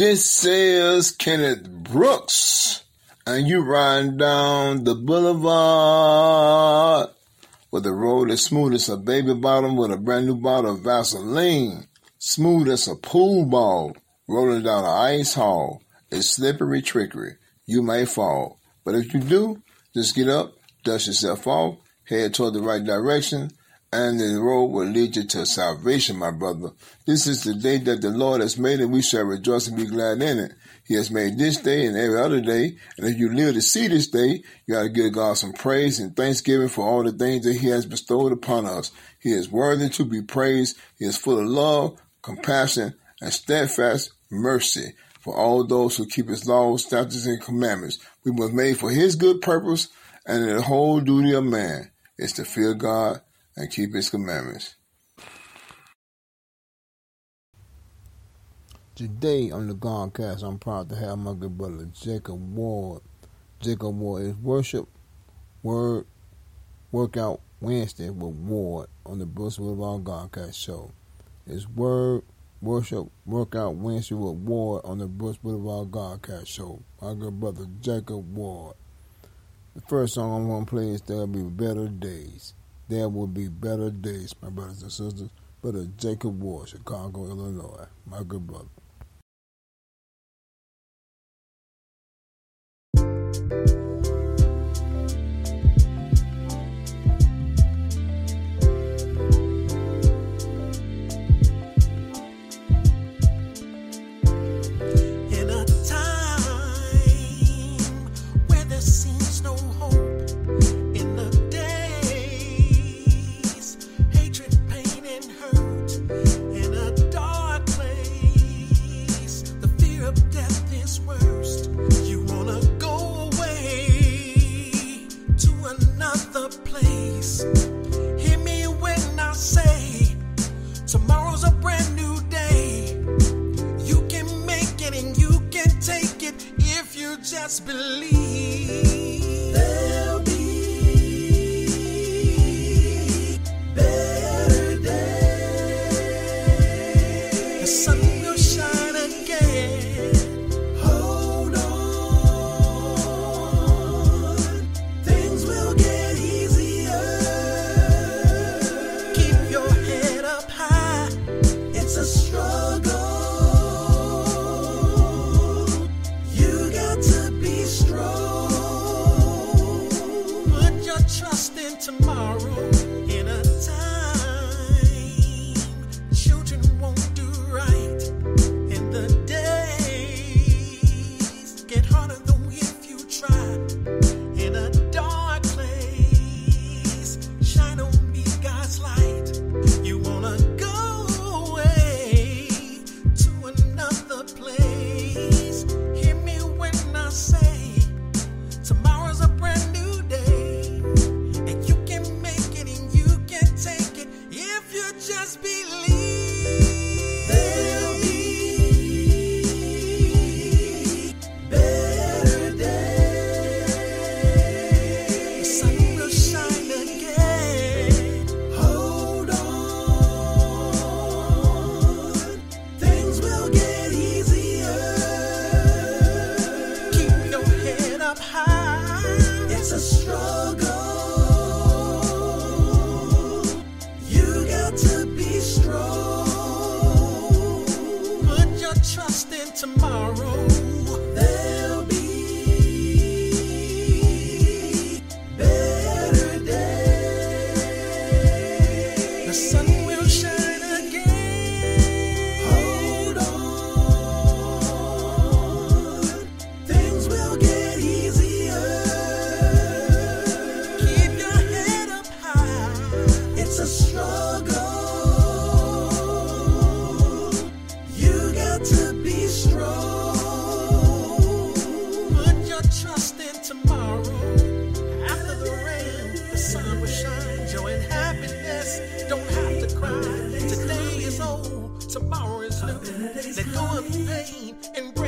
This is Kenneth Brooks, and you riding down the boulevard where the road is smooth as a baby bottom with a brand new bottle of Vaseline, smooth as a pool ball, rolling down an ice hall. It's slippery trickery. You may fall, but if you do, just get up, dust yourself off, head toward the right direction, and the road will lead you to salvation, my brother. This is the day that the Lord has made, and we shall rejoice and be glad in it. He has made this day and every other day, and if you live to see this day, you got to give God some praise and thanksgiving for all the things that He has bestowed upon us. He is worthy to be praised. He is full of love, compassion, and steadfast mercy for all those who keep His laws, statutes, and commandments. We were made for His good purpose, and the whole duty of man is to fear God and keep his commandments. Today on the Godcast, I'm proud to have my good brother Jacob Ward. Jacob Ward is worship, word, workout Wednesday with Ward on the Brooks Boulevard Godcast show. It's word, worship, workout Wednesday with Ward on the Brooks Boulevard Godcast show. My good brother Jacob Ward. The first song I'm going to play is There'll Be Better Days there will be better days, my brothers and sisters. Brother Jacob Ward, Chicago, Illinois, my good brother. Let go of the rain, the sun will shine. Join happiness, don't have to cry. Today is old, tomorrow is new. Then go up, pain, embrace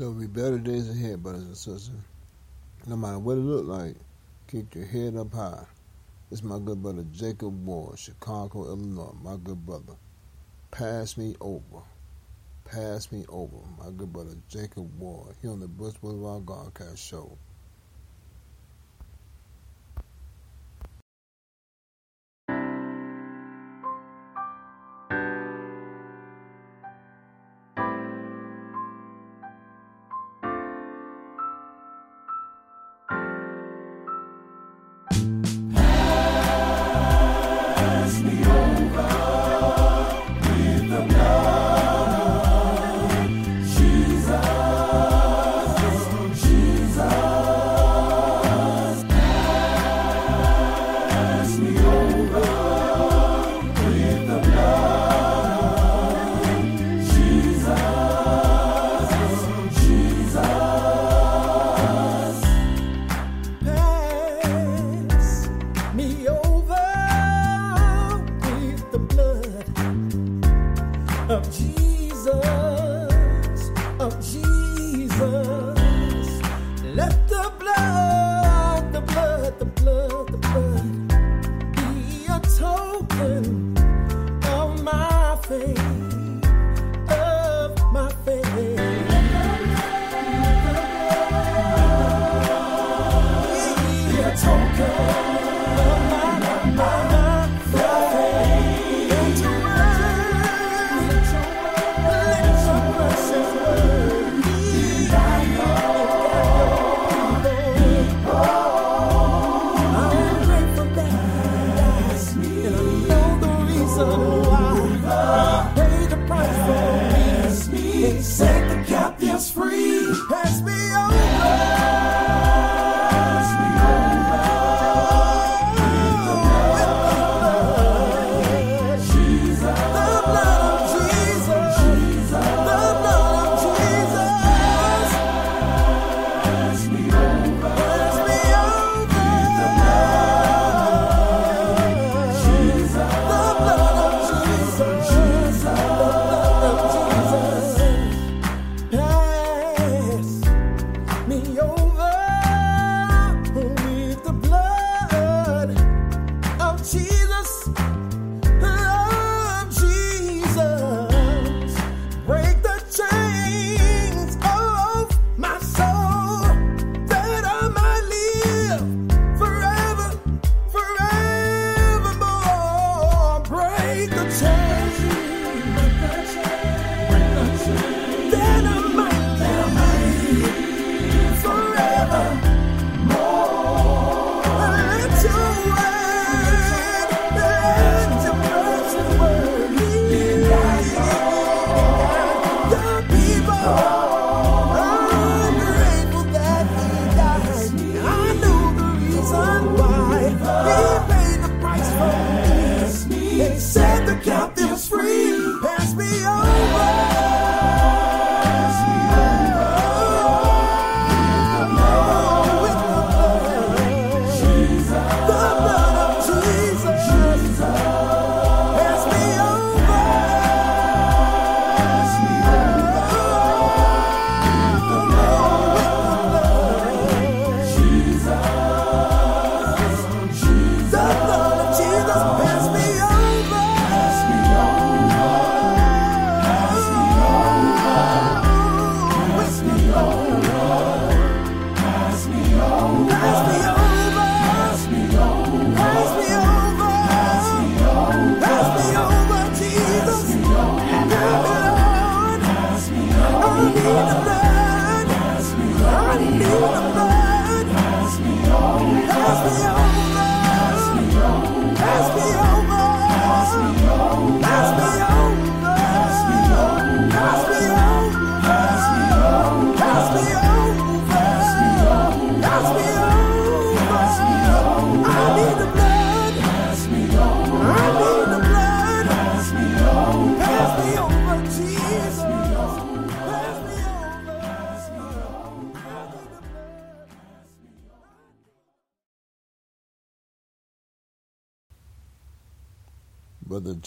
There will be better days ahead, brothers and sisters. No matter what it look like, keep your head up high. It's my good brother Jacob Ward, Chicago, Illinois. My good brother. Pass me over. Pass me over. My good brother Jacob Ward here on the Brooks Boulevard Godcast Show.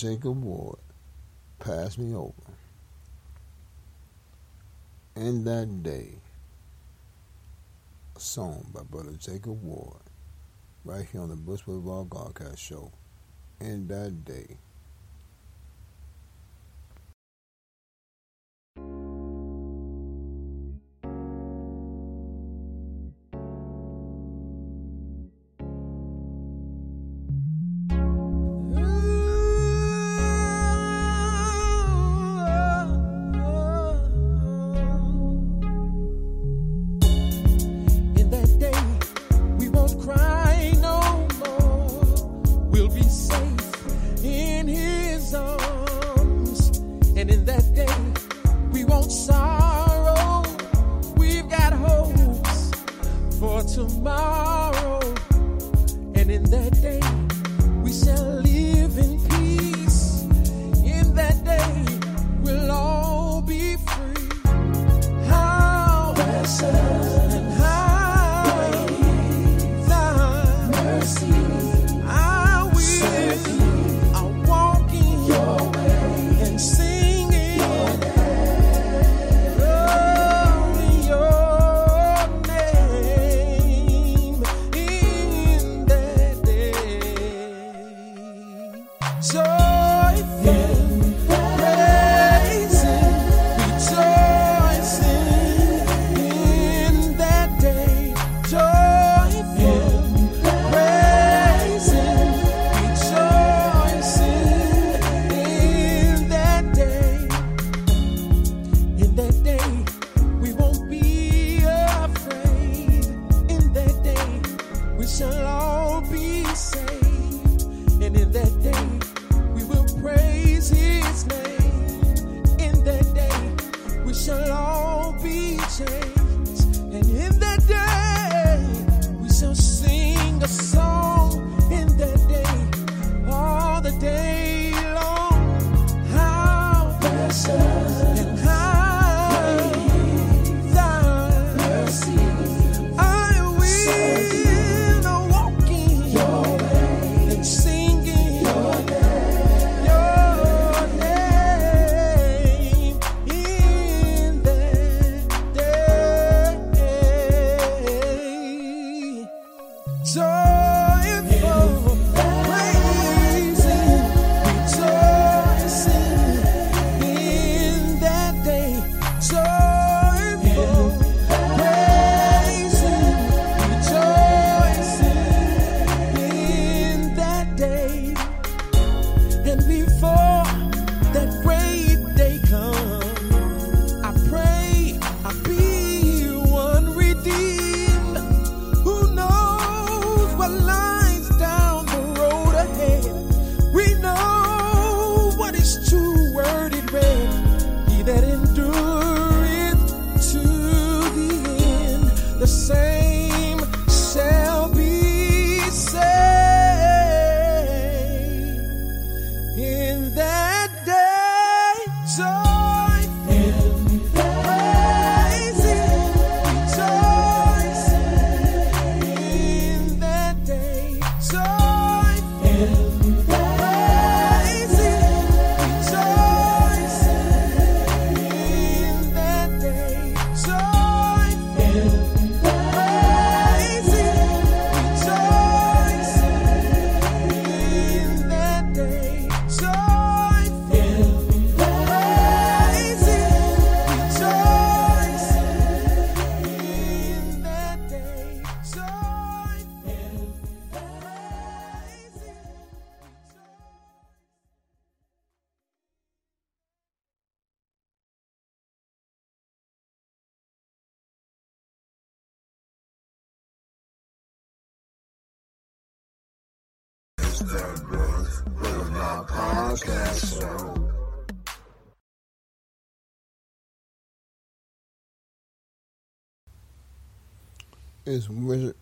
Jacob Ward passed me over. In that day, a song by Brother Jacob Ward, right here on the Brooks Boulevard Godcast Show. In that day. It's worship,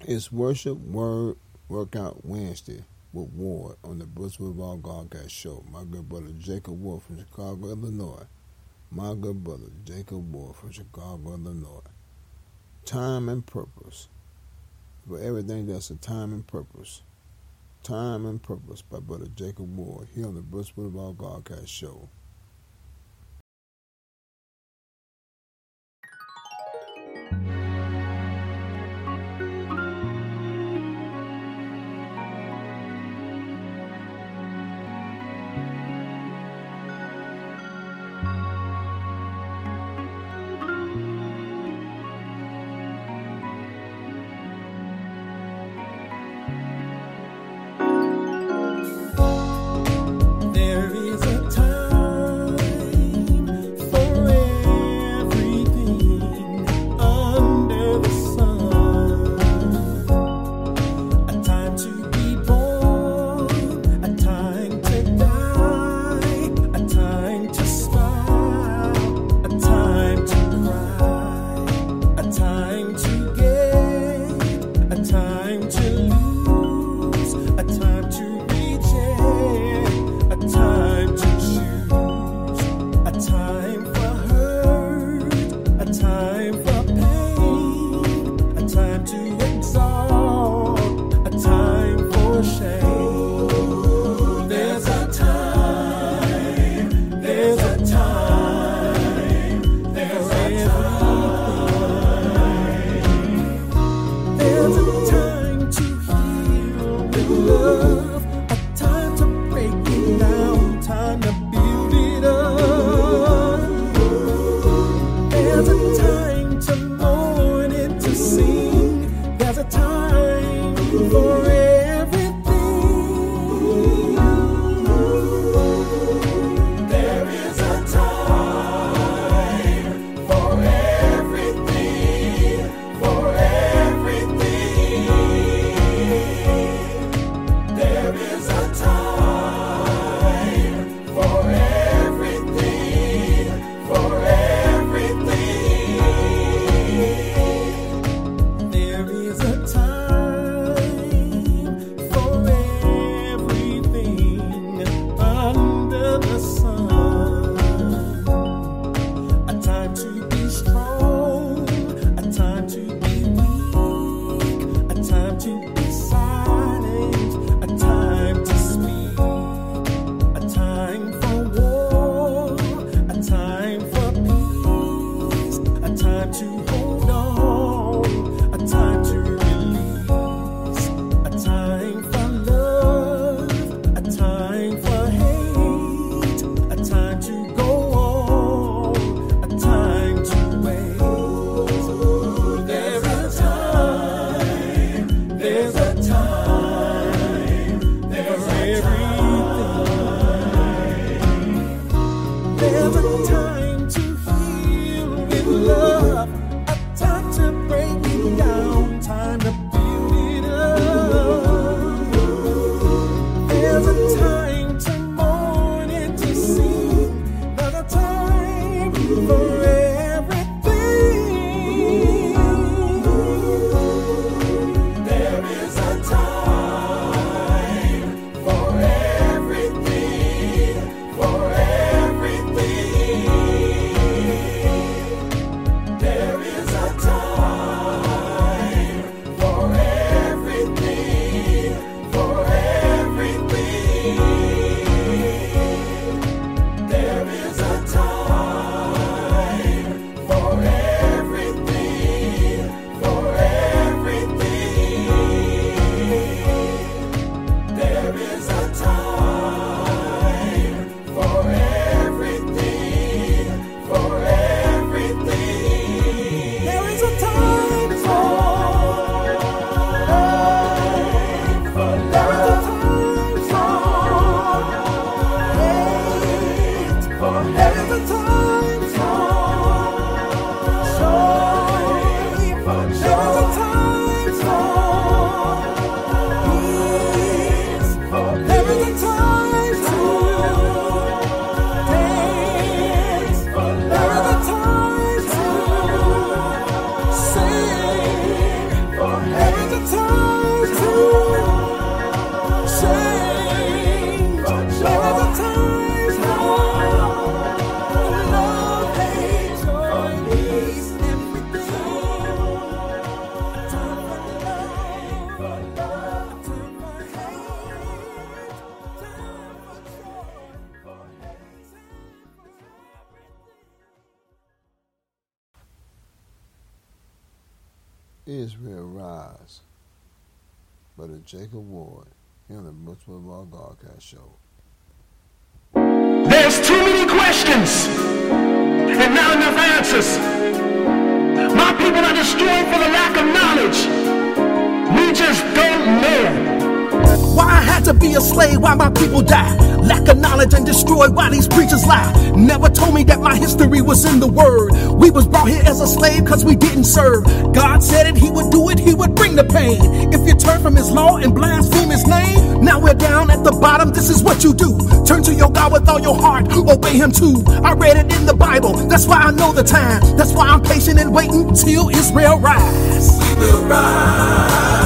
it's worship word workout Wednesday with Ward on the Brooks Boulevard Godcast Show. My good brother Jacob Ward from Chicago, Illinois. My good brother Jacob Ward from Chicago, Illinois. Time and purpose. For everything that's a time and purpose. Time and Purpose by Brother Jacob Ward here on the Brooks Boulevard Godcast Show. Israel Rise. Brother Jacob Ward here on the Brooks Boulevard Godcast Show. There's too many questions and not enough answers. My people are destroyed for the lack of knowledge. Why I had to be a slave, why my people die. Lack of knowledge and destroy why these preachers lie. Never told me that my history was in the word. We was brought here as a slave cause we didn't serve. God said it, he would do it, he would bring the pain. If you turn from his law and blaspheme his name, now we're down at the bottom, this is what you do. Turn to your God with all your heart, obey him too. I read it in the Bible, that's why I know the time. That's why I'm patient and waiting till Israel rise. We will rise.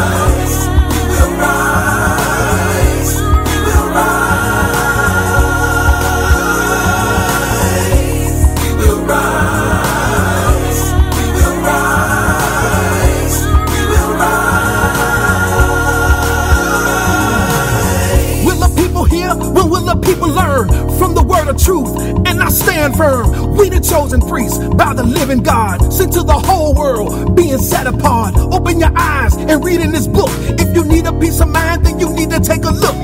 Truth? And I stand firm. We the chosen priests by the living God, sent to the whole world, being set apart. Open your eyes and read in this book. If you need a peace of mind, then you need to take a look.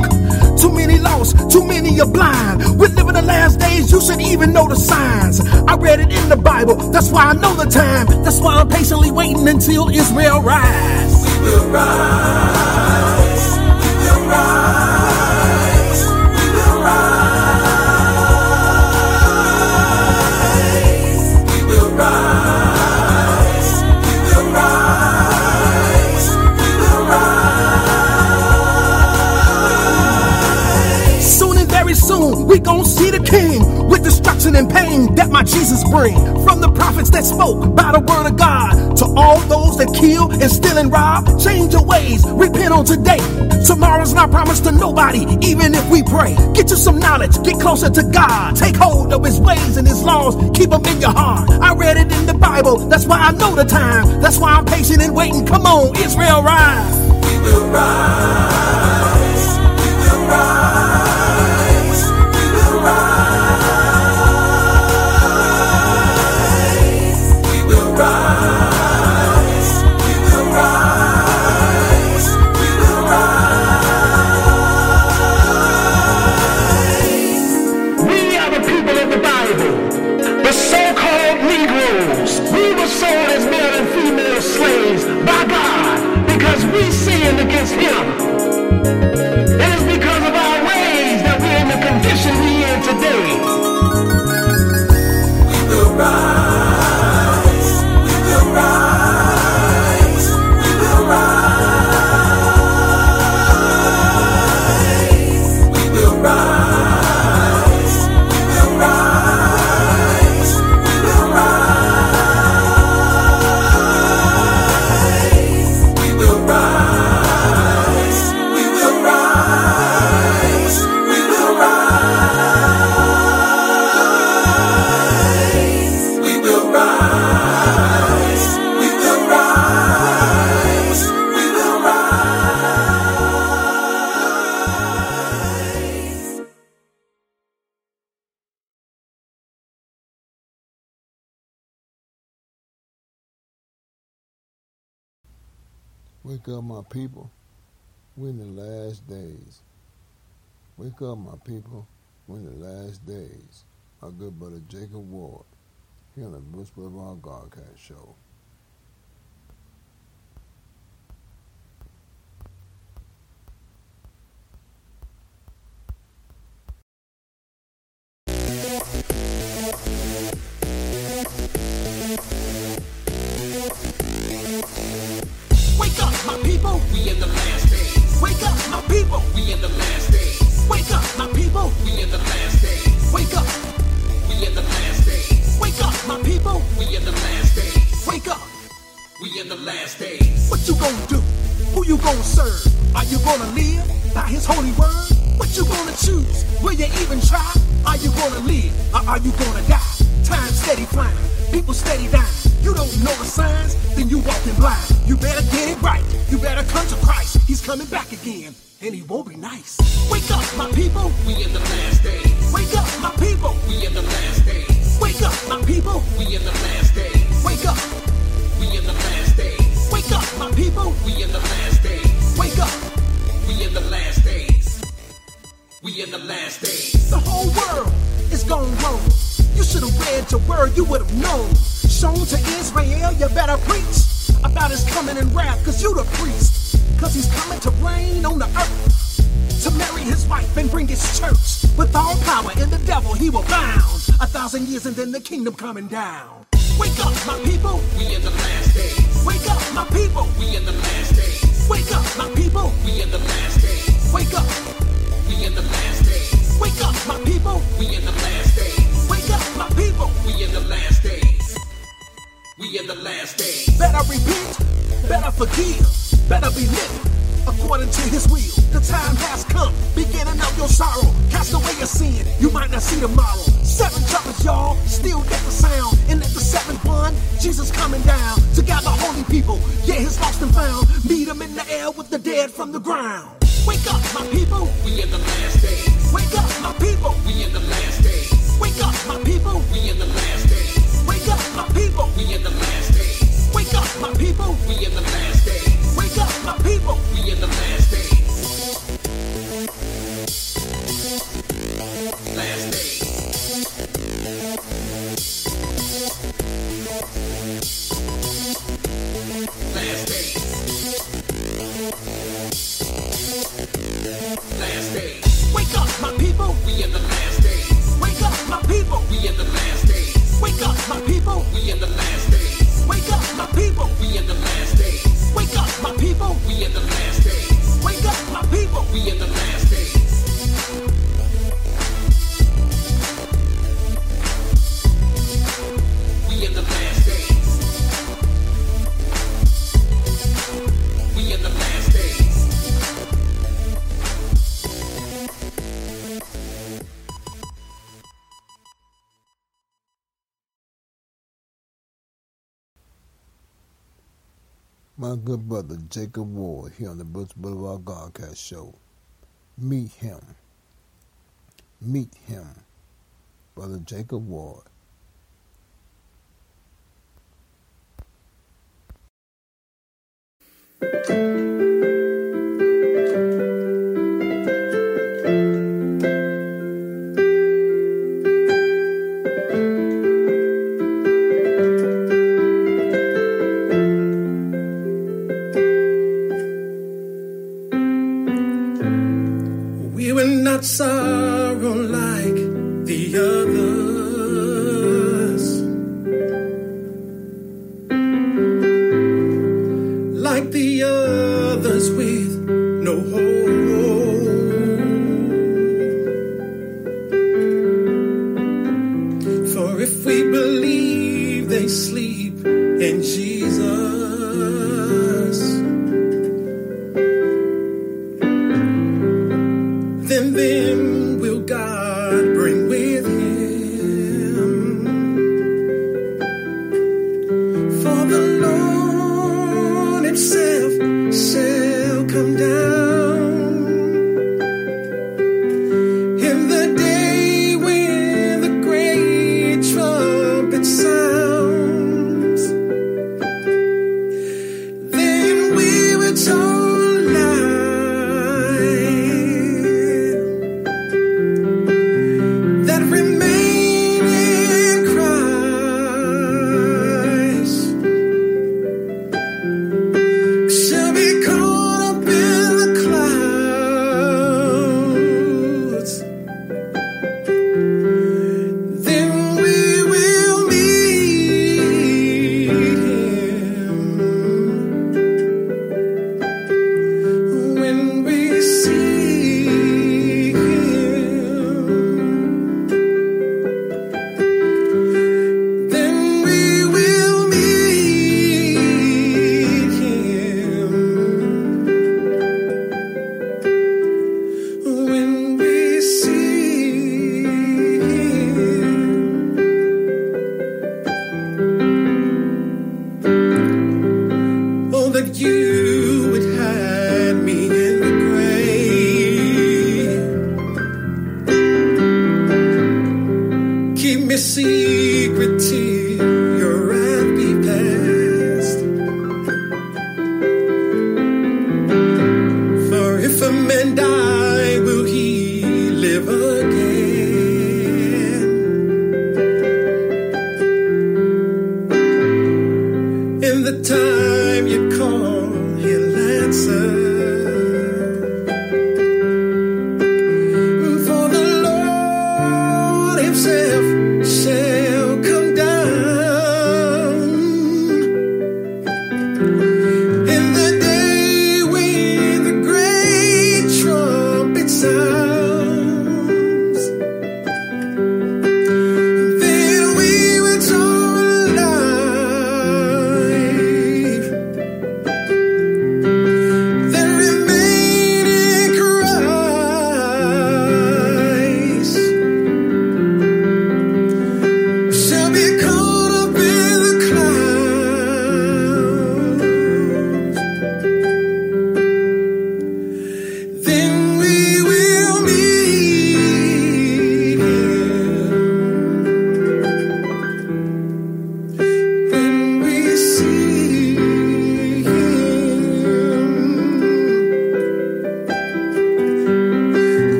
Too many lost, too many are blind. We're living the last days, you should even know the signs. I read it in the Bible, that's why I know the time. That's why I'm patiently waiting until Israel rise. We will rise. We will rise. We gon' see the King with destruction and pain that my Jesus bring. From the prophets that spoke by the word of God to all those that kill and steal and rob, change your ways, repent on today. Tomorrow's not promised to nobody, even if we pray. Get you some knowledge, get closer to God, take hold of His ways and His laws, keep them in your heart. I read it in the Bible, that's why I know the time. That's why I'm patient and waiting. Come on, Israel, rise. We will rise. Música Wake up, my people. We're in the last days. Wake up, my people. We're in the last days. My good brother Jacob Ward here on the Brooks Boulevard Godcast Show. Wake up, my people. We in the last days. Wake up, my people. We in the last days. Wake up, my people. We in the last days. Wake up. We in the last days. Wake up, my people. We in the last days. Wake up. We in the last days. What you gonna do? Who you gonna serve? Are you gonna live by his holy word? What you gonna choose? Will you even try? Are you gonna live or are you gonna die? Time steady flying, people steady dying. You don't know the signs, then you walking blind. You better get it right. You better come to Christ. He's coming back again, and he won't be nice. Wake up, my people. We in the last days. Wake up, my people. We in the last days. Wake up, my people. We in the last days. Wake up. We in the last days. Wake up, my people. We in the last days. Wake up, We in the last days. We in the last days. the whole world is gone wrong. You should have read your word, you would have known. Shown to Israel, you better preach about his coming in wrath, cause you the priest. Cause he's coming to reign on the earth. To marry his wife and bring his church. With all power in the devil, he will bound. A thousand years and then the kingdom coming down. Wake up, my people. We in the last days. Wake up, my people. We in the last days. Wake up, my people. We in the last days. Better repent, better forgive, better be living according to his will. The time has come, beginning of your sorrow. Cast away your sin, you might not see tomorrow. Seven trumpets, y'all, still get the sound. And at the seventh one, Jesus coming down to gather holy people. Yeah, his lost and found. Meet him in the air with the dead from the ground. Wake up, my people. We in the last days. Wake up, my people. We in the last days. Wake up, my people. We in the last days. Wake up, my people. We in the last days. Up, my people. We in the last days. Wake up, my people. We in the last days. Last days. Last days. Last days. Wake up, my people. We in the last days. Wake up, my people. We in the last days. Wake up, my people. We in the last We in the last days. Wake up, my people. We in the last My good brother Jacob Ward here on the Brooks Boulevard Godcast Show. Meet him. Meet him. Brother Jacob Ward. We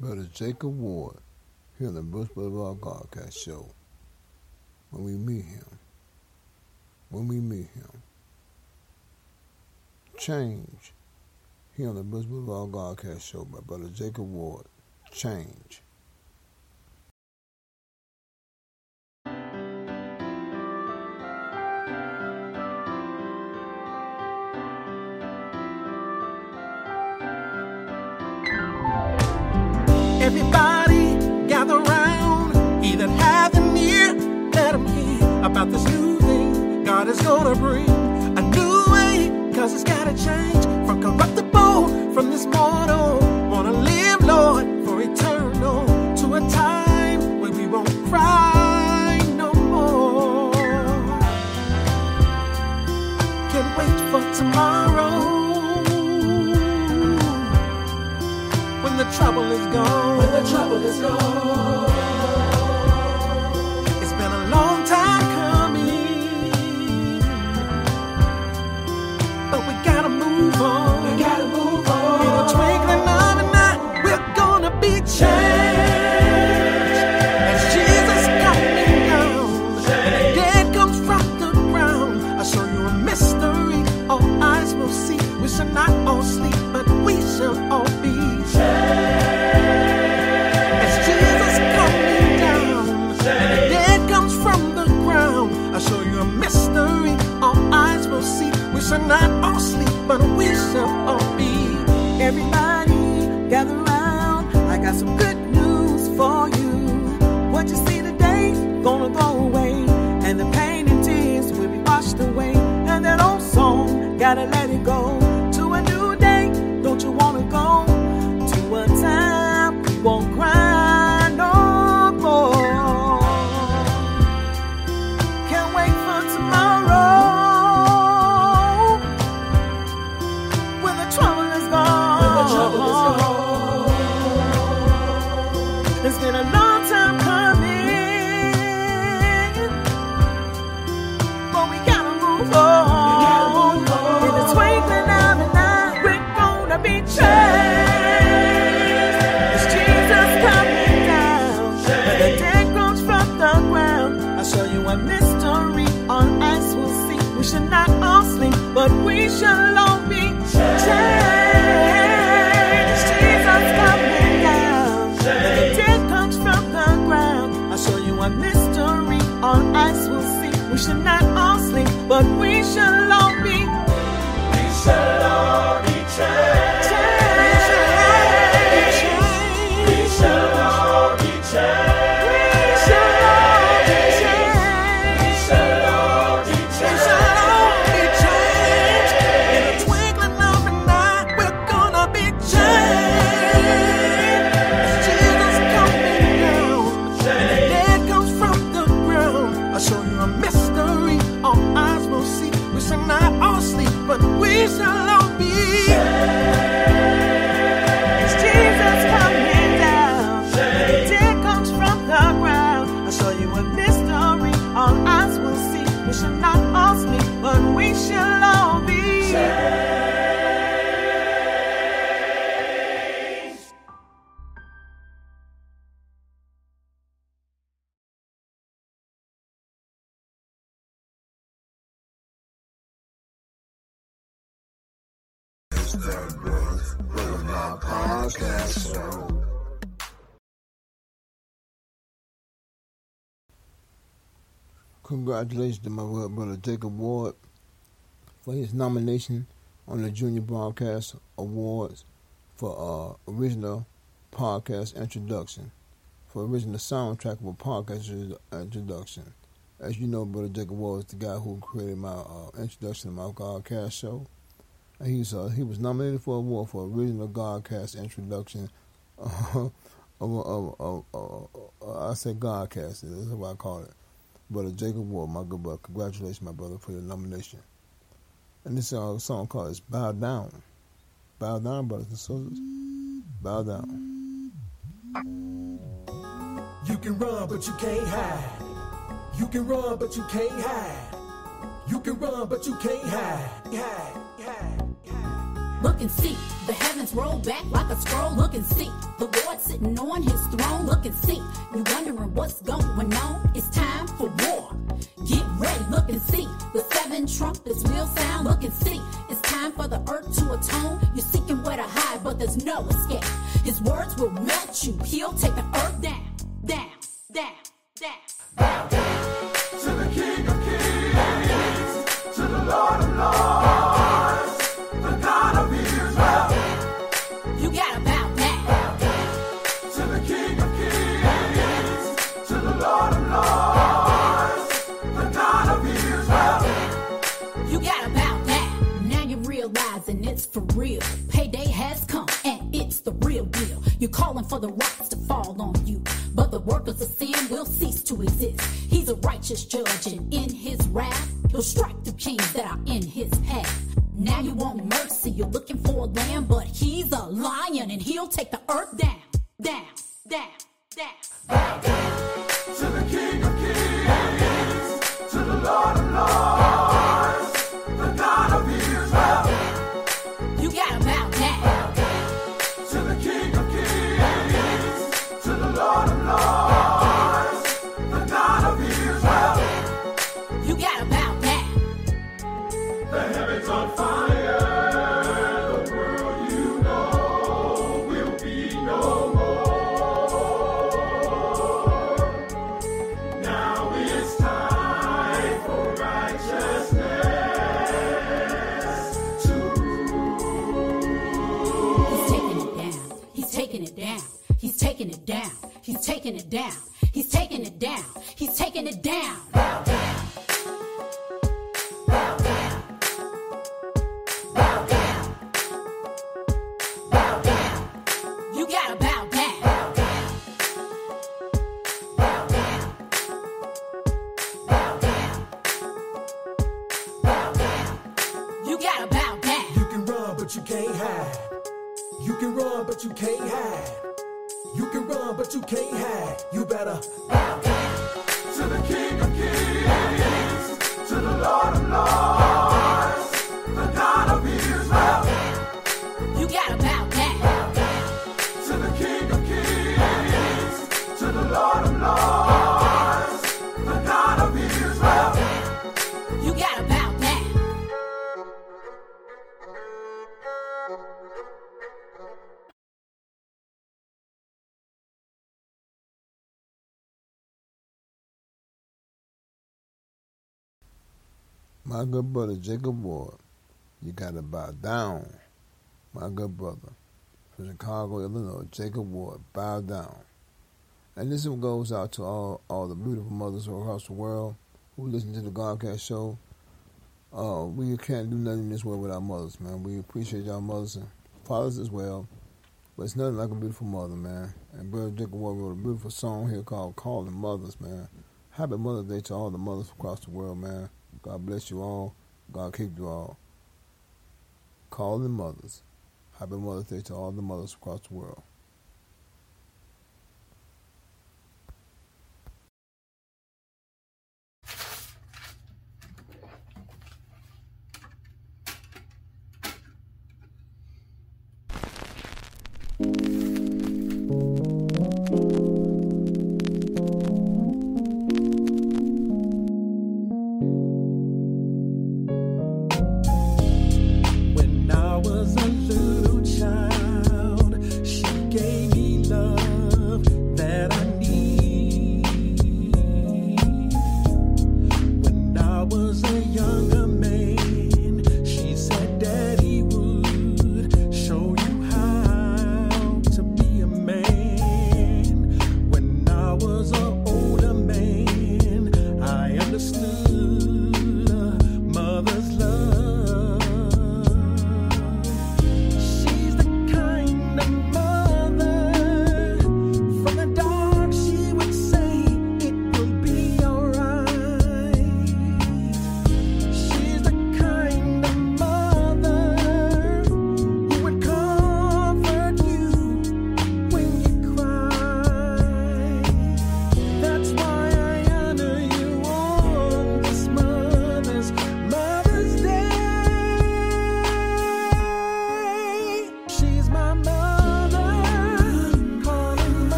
Brother Jacob Ward here on the Brooks Boulevard Godcast Show. When we meet him, when we meet him, change here on the Brooks Boulevard Godcast Show by Brother Jacob Ward. Change. God is gonna bring. A new way, cause it's gotta change from corruptible, from this mortal. Wanna live, Lord, for eternal, to a time when we won't cry no more. Can't wait for tomorrow. when the trouble is gone. When the trouble is gone. A mystery. All eyes will see. We should not all sleep, but we shall all be. We shall all be changed. Congratulations to my brother Jacob Ward for his nomination on the Junior Broadcast Awards for uh, original podcast introduction, for original soundtrack of a podcast introduction. As you know, brother Jacob Ward is the guy who created my uh, introduction to my Godcast show. And he's uh, he was nominated for an award for original Godcast introduction. Uh, of, of, of, I said Godcast. That's what I call it. Brother Jacob Ward, my good brother. Congratulations, my brother, for your nomination. And this uh, song called is Bow Down. Bow down, brothers and sisters. Bow down. You can run, but you can't hide. You can run, but you can't hide. You can run, but you can't hide. Hide. Look and see. The heavens roll back like a scroll. Look and see. The Lord sitting on his throne. Look and see. You wondering what's going on? It's time for war. Get ready, look and see. The seven trumpets will sound. Look and see. It's time for the earth to atone. You're seeking where to hide, but there's no escape. His words will melt you. He'll take the earth down, down, down, down. For real. Payday has come and it's the real deal. You're calling for the rocks to fall on you. But the workers of sin will cease to exist. He's a righteous judge and in his wrath, he'll strike My good brother Jacob Ward, you gotta bow down. My good brother from Chicago, Illinois, Jacob Ward, bow down. And this one goes out to all, all the beautiful mothers across the world who listen to the Godcast show. Uh, we can't do nothing in this world without mothers, man. We appreciate y'all mothers and fathers as well. But it's nothing like a beautiful mother, man. And Brother Jacob Ward wrote a beautiful song here called Calling Mothers, man. Happy Mother's Day to all the mothers across the world, man. God bless you all. God keep you all. Call the mothers. Happy Mother's Day to all the mothers across the world.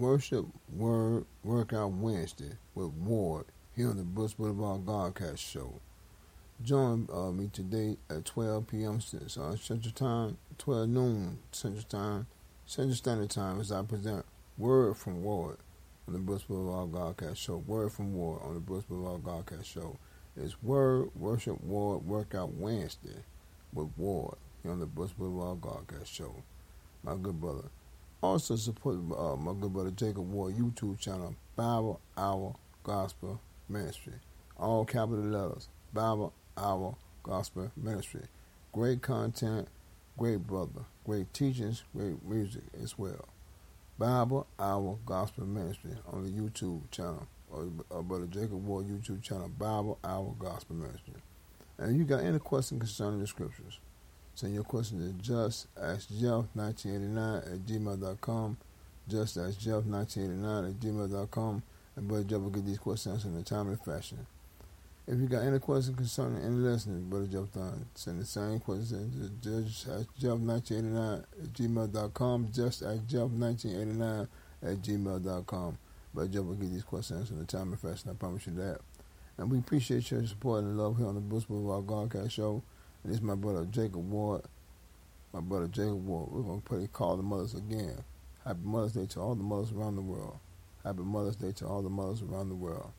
Worship Word Workout Wednesday with Ward here on the Bush Boulevard Godcast Show. Join uh, me today at 12 p.m. Uh, Central Time, 12 noon Central Time, Central Standard Time as I present Word from Ward on the Bush Boulevard Godcast Show. Word from Ward on the Bush Boulevard Godcast Show. It's Word Worship Ward Workout Wednesday with Ward here on the Bush Boulevard Godcast Show. My good brother. Also support uh, my good brother Jacob Ward YouTube channel, Bible Hour Gospel Ministry. All capital letters. Bible Hour Gospel Ministry. Great content, great brother, great teachings, great music as well. Bible Hour Gospel Ministry on the YouTube channel, or uh, brother Jacob Ward YouTube channel, Bible Hour Gospel Ministry. And you got any question concerning the scriptures? Send your question to just ask Jeff 1989 at gmail.com. Just ask Jeff 1989 at gmail.com. And Brother Jeff will get these questions answered in a timely fashion. If you got any questions concerning any lesson, Brother Jeff done, send the same questions to just ask Jeff 1989 at gmail.com. Just ask Jeff 1989 at gmail.com. Brother Jeff will get these questions answered in a timely fashion. I promise you that. And we appreciate your support and love here on the Bush Boulevard Godcast Show. This is my brother Jacob Ward. My brother Jacob Ward. We're going to play Call the Mothers again. Happy Mother's Day to all the mothers around the world. Happy Mother's Day to all the mothers around the world.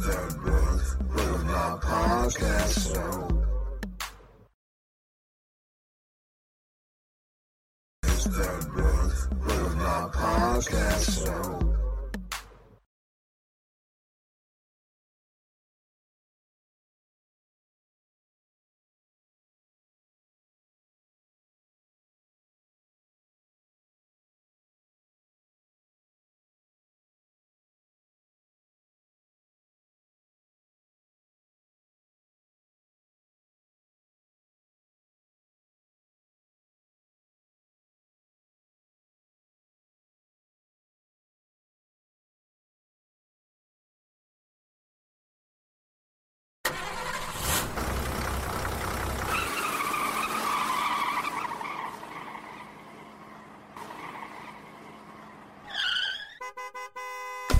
The Brooks Boulevard Podcast Show. It's the Brooks Boulevard Podcast Show.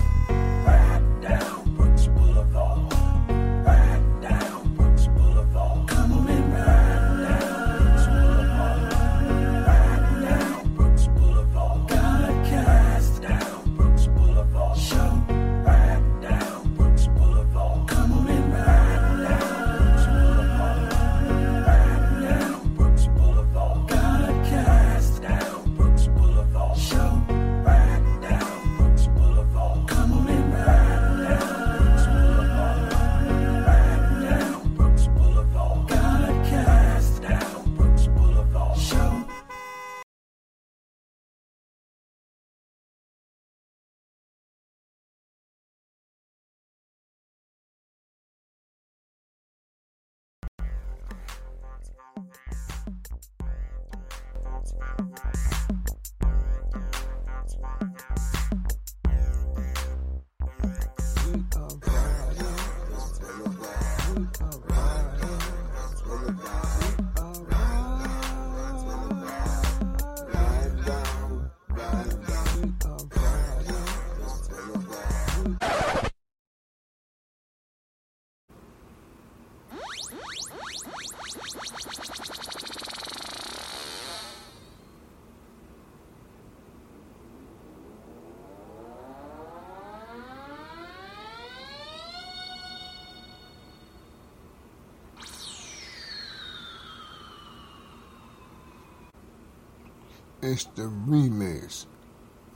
It's the remix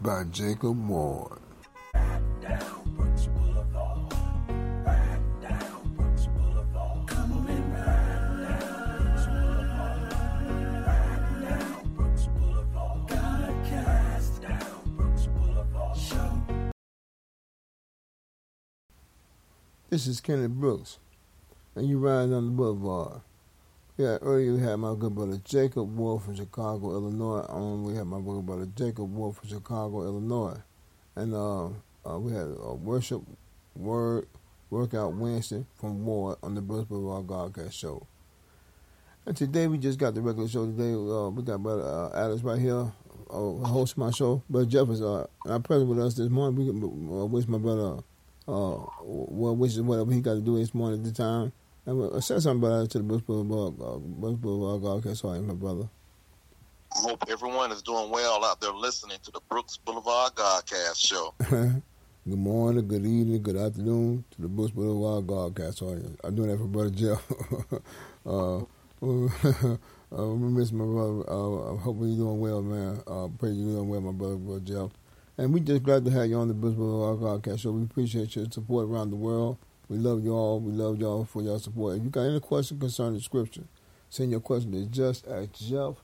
by Jacob Ward. This is Kenneth Brooks, and you riding on the boulevard. Yeah, earlier we had my good brother Jacob Ward from Chicago, Illinois. Um, we had my good brother Jacob Ward from Chicago, Illinois, and uh, uh, we had a worship word workout Wednesday from Ward on the Brooks Boulevard Godcast show. And today we just got the regular show. Today uh, we got brother uh, Alex right here, uh, host my show. Brother Jeff is uh, not present with us this morning. We can uh, wish my brother uh, well wishes whatever he got to do this morning at the time. And said something about it to the Brooks Boulevard, uh, Brooks Boulevard Godcast. Sorry, my brother. Hope everyone is doing well out there listening to the Brooks Boulevard Godcast show. good morning, good evening, good afternoon to the Brooks Boulevard Godcast. Sorry, I'm doing that for brother Jeff. uh, uh, we miss my brother. Uh, I hope you're doing well, man. Uh, pray you're doing well, my brother, brother Jeff. And we just glad to have you on the Brooks Boulevard Godcast show. We appreciate your support around the world. We love y'all. We love y'all for your support. If you got any question concerning scripture, send your question to just at Jeff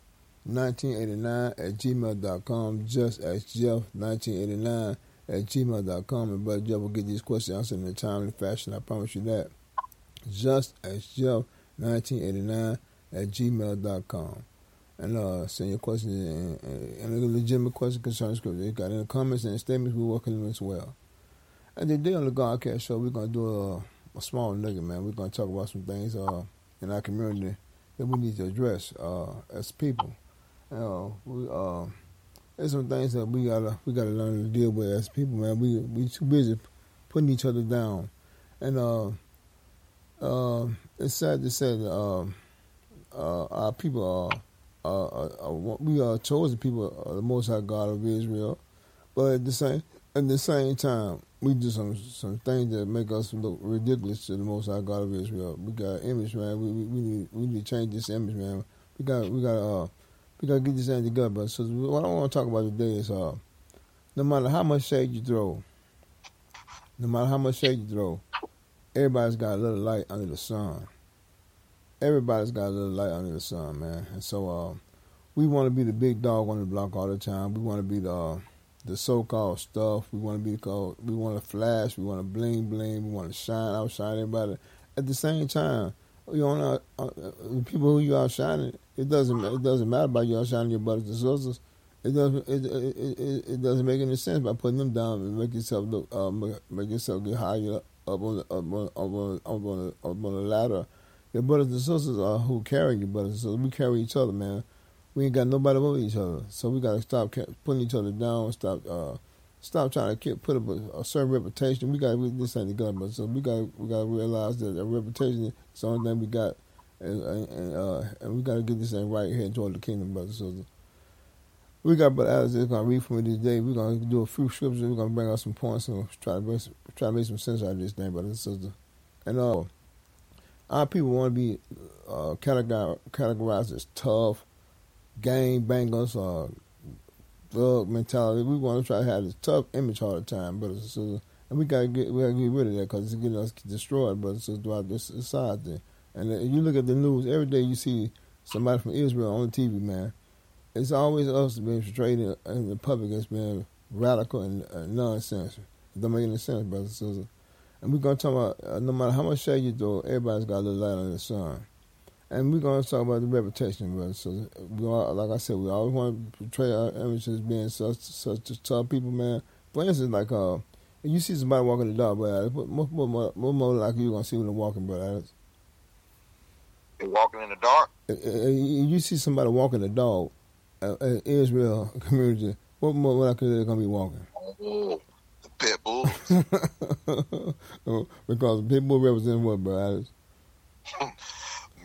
1989 at gmail.com. Just at Jeff 1989 at gmail.com. And Brother Jeff will get these questions answered in a timely fashion. I promise you that. Just as Jeff 1989 at gmail.com. And uh, send your questions and, and, and a legitimate question concerning scripture. If you got any comments and statements, we're working them as well. And today on the Godcast show, we're gonna do a, a small nugget, man. We're gonna talk about some things uh, in our community that we need to address uh, as people. You know, we, uh, there's some things that we gotta we gotta learn to deal with as people, man. We we too busy putting each other down, and uh, uh, it's sad to say that uh, uh, our people are. Uh, we are chosen people the Most High God of Israel, but at the same at the same time, we do some some things that make us look ridiculous to the Most High God of Israel. We got image, man. We, we, we need we need to change this image, man. We got we got uh we got to get this thing together. So what I want to talk about today is uh no matter how much shade you throw, no matter how much shade you throw, everybody's got a little light under the sun. Everybody's got a little light under the sun, man. And so uh, we want to be the big dog on the block all the time. We want to be the uh, the so-called stuff. We want to be called. We want to flash. We want to bling bling. We want to shine, outshine everybody. At the same time, you know, uh, uh, the people who you outshining, it doesn't it doesn't matter about you outshining your brothers and sisters. It doesn't it, it, it, it doesn't make any sense by putting them down and make yourself look uh, make, make yourself get higher up on the, up on up on up on the, ladder. Your brothers and sisters are who carry your brothers and sisters. We carry each other, man. We ain't got nobody but each other, so we got to stop putting each other down. Stop, uh, stop trying to keep, put up a, a certain reputation. We got this ain't the government, so we got we got to realize that a reputation is the only thing we got, and and, uh, and we got to get this thing right here and join the kingdom, brothers sisters. We got Brother Alex going to read for me today. We're to do a few scriptures. We're to bring out some points and try to bring, try to make some sense out of this thing, brothers and. And uh, our people want to be uh, categorized, categorized as tough, gang bangers, or drug mentality. We want to try to have this tough image all the time, brothers and sisters. And we gotta get we gotta get rid of that because it's getting us destroyed, brothers and sisters, throughout this society. And uh, you look at the news every day, you see somebody from Israel on the TV, man it's always us being portrayed in, in the public as being radical and uh, nonsense. It don't make any sense, brothers and sisters. And we're to talk about, uh, no matter how much shade you throw, everybody's got a little light on the sun. And we're going to talk about the reputation, brothers so we all, like I said, we always want to portray our image as being such such tough people, man. For instance, like uh, you see somebody walking the dog, brother, what, what, what, what more like you going to see when they're walking, brother? They're walking in the dark. Uh, you see somebody walking the dog, uh, uh, Israel community, what more likely they're going to be walking? Oh, the pit bulls. because pit bull represent what, bro?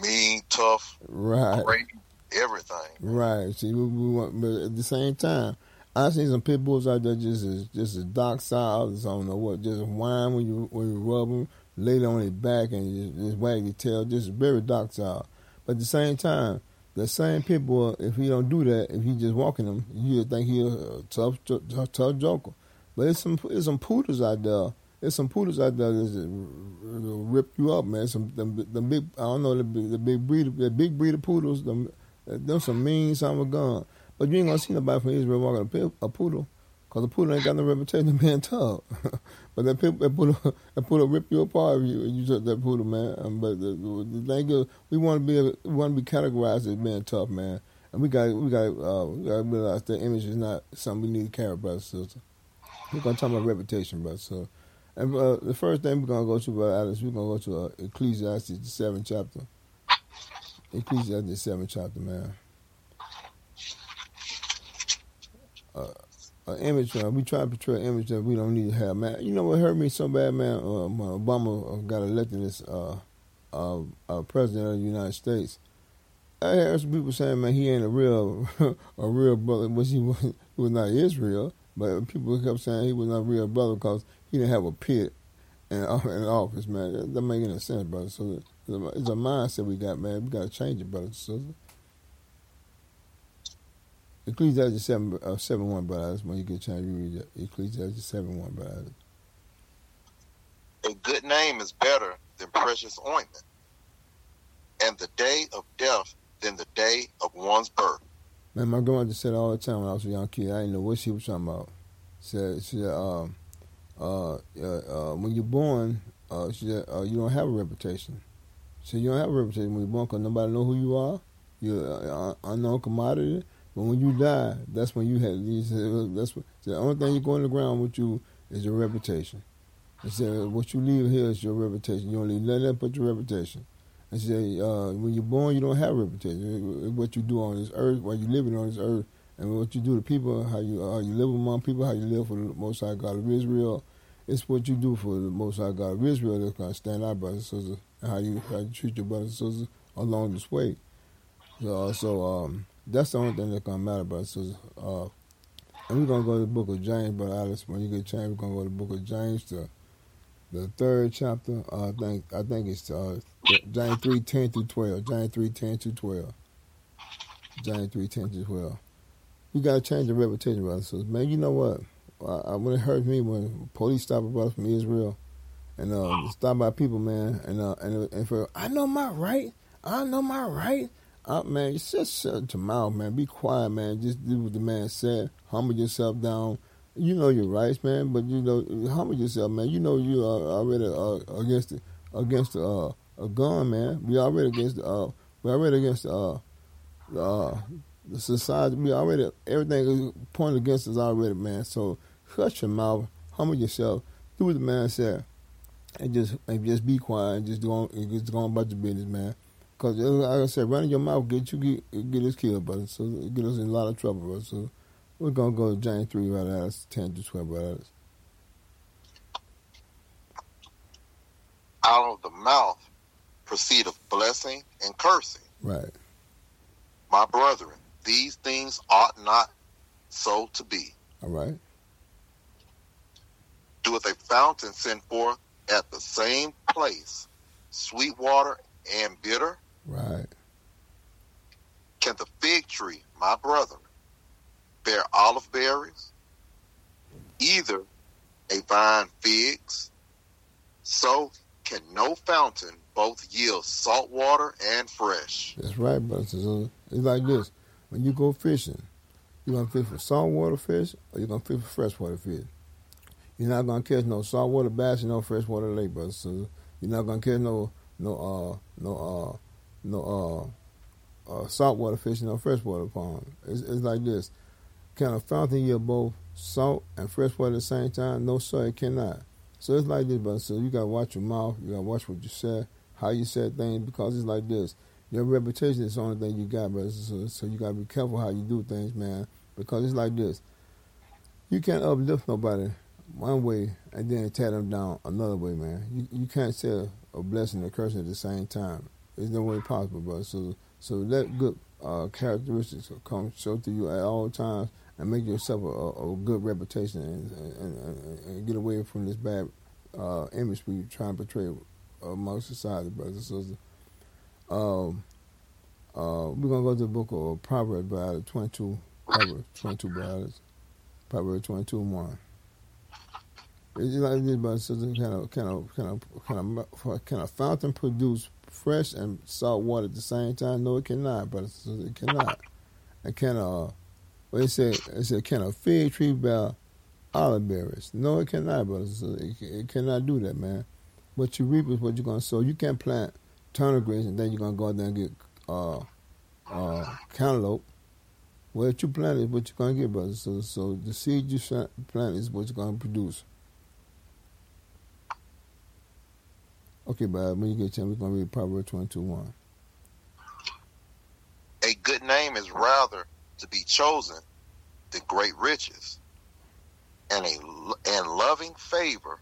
Mean, tough, Right, great, everything. right. See, we, we want, but at the same time, I see some pit bulls out there just as just as docile I don't know what, just whine when you when you rub them, lay on their back and just, just wag your tail, just very docile. But at the same time, the same pit bull, if he don't do that, if he just walking them, you think he a tough, tough, tough joker. But it's some, it's some poodles out there. There's some poodles out there that just rip you up, man. Some the, the big, I don't know the the big breed, the big breed of poodles. Them, them some mean son of a gun. But you ain't gonna see nobody from Israel walking a, a poodle, cause a poodle ain't got no reputation of being tough. but that, pit, that poodle, that poodle rip you apart if you, if you took that poodle, man. Um, but the, the thing is, we want to be, we want to be categorized as being tough, man. And we got, we got, uh, we got to realize that image is not something we need to carry, brothers and sisters. We're gonna talk about reputation, brother. So, and uh, the first thing we're gonna go to, brother Alex, we're gonna go to uh, Ecclesiastes, the seventh chapter. Ecclesiastes, the seventh chapter, man. Uh, an image, man. We try to portray an image that we don't need to have, man. You know what hurt me so bad, man? Uh, when Obama got elected as uh, uh, uh, president of the United States. I heard some people saying, man, he ain't a real, a real brother, which he was, he was not Israel. But people kept saying he was not a real brother because he didn't have a pit in, in office, man. That doesn't make any sense, brother. So it's a mindset we got, man. We got to change it, brother. So Ecclesiastes 7, uh, 7 1, brother. That's when you get a chance, you read it. Ecclesiastes 7 1, brother. A good name is better than precious ointment, and the day of death than the day of one's birth. Man, my grandmother said all the time when I was a young kid, I didn't know what she was talking about. Said, she said, um, uh, uh, uh, when you're born, uh, said, uh, you don't have a reputation. Said, you don't have a reputation when you're born because nobody know who you are. You're an unknown commodity. But when you die, that's when you have. You said, that's what, the only thing you go in the ground with you is your reputation. He said, what you leave here is your reputation. You don't leave nothing but your reputation. She said, uh, when you're born, you don't have a reputation. What you do on this earth, while you're living on this earth, and what you do to people, how you how you live among people, how you live for the Most High God of Israel, it's what you do for the Most High God of Israel that's going to stand out, brothers and sisters, and how you how you treat your brothers and sisters along this way. So, so um, that's the only thing that's going to matter, brothers and sisters. Uh, And we're gonna go to the book of James, but Alex, when you get a chance, we're gonna go to the book of James, the the third chapter. Uh, I think I think it's uh, James three ten through twelve. James three ten through twelve. James three ten through twelve. You gotta change your reputation, brother. So man, you know what? I, I, when it hurts me when police stop a brother from Israel and uh, stop by people, man, and uh, and and for I know my right, I know my right. Uh, man, you just shut your mouth, man. Be quiet, man. Just do what the man said. Humble yourself down. You know your rights, man, but you know humble yourself, man. You know you are already uh, against the, against the, uh, a gun, man. We already against the, uh, we already against the, uh, uh, the society. We already everything is pointed against us already, man. So shut your mouth, humble yourself, do what the man said, and just and just be quiet and just go on, and just go on about your business, man. Cause uh, like I said, running your mouth get you get, get us killed, brother. So it get us in a lot of trouble, brother. So we're gonna go to James three right out ten to twelve right out. Out of the mouth proceedeth blessing and cursing. Right. My brethren, these things ought not so to be. All right. Doeth a fountain send forth at the same place sweet water and bitter? Right. Can the fig tree, my brother, bear olive berries? Either a vine figs. So can no fountain both yield salt water and fresh. That's right, brother. It's like this. When you go fishing, you're gonna fish for saltwater fish or you're gonna fish for freshwater fish. You're not gonna catch no saltwater bass and no freshwater lake, brother. So you're not gonna catch no no uh no uh no uh, uh saltwater fish in no freshwater pond. It's, it's like this. Can a fountain yield both salt and freshwater at the same time? No, sir, it cannot. So it's like this, brother. So you gotta watch your mouth. You gotta watch what you say, how you say things, because it's like this. Your reputation is the only thing you got, brother. So, so you gotta be careful how you do things, man. Because it's like this. You can't uplift nobody one way and then tear them down another way, man. You you can't say a blessing and a curse at the same time. It's no way possible, brother. So so let good uh, characteristics come show through you at all times and make yourself a, a, good reputation and, and, and, and, get away from this bad uh, image we try to portray amongst society, brothers and sisters. Um, uh, we're gonna go to the book of Proverbs, brother, twenty-two, Proverbs twenty-two, brothers, Proverbs twenty-two, one. It's just like this, and sisters. Can a can a can a can a can a fountain produce fresh and salt water at the same time? No, it cannot, sisters. It cannot. And can a well, it said, it said, can a fig tree bear olive berries? No, it cannot, brothers. It, it cannot do that, man. What you reap is what you're to sow. You can't plant turnip greens and then you're to go out there and get uh, uh, cantaloupe. What you plant is what you're to get, brother. So, so the seed you plant is what you're to produce. Okay, but when you get a chance, we're to read Proverbs 22 1. A good name is rather to be chosen than great riches, and a and loving favor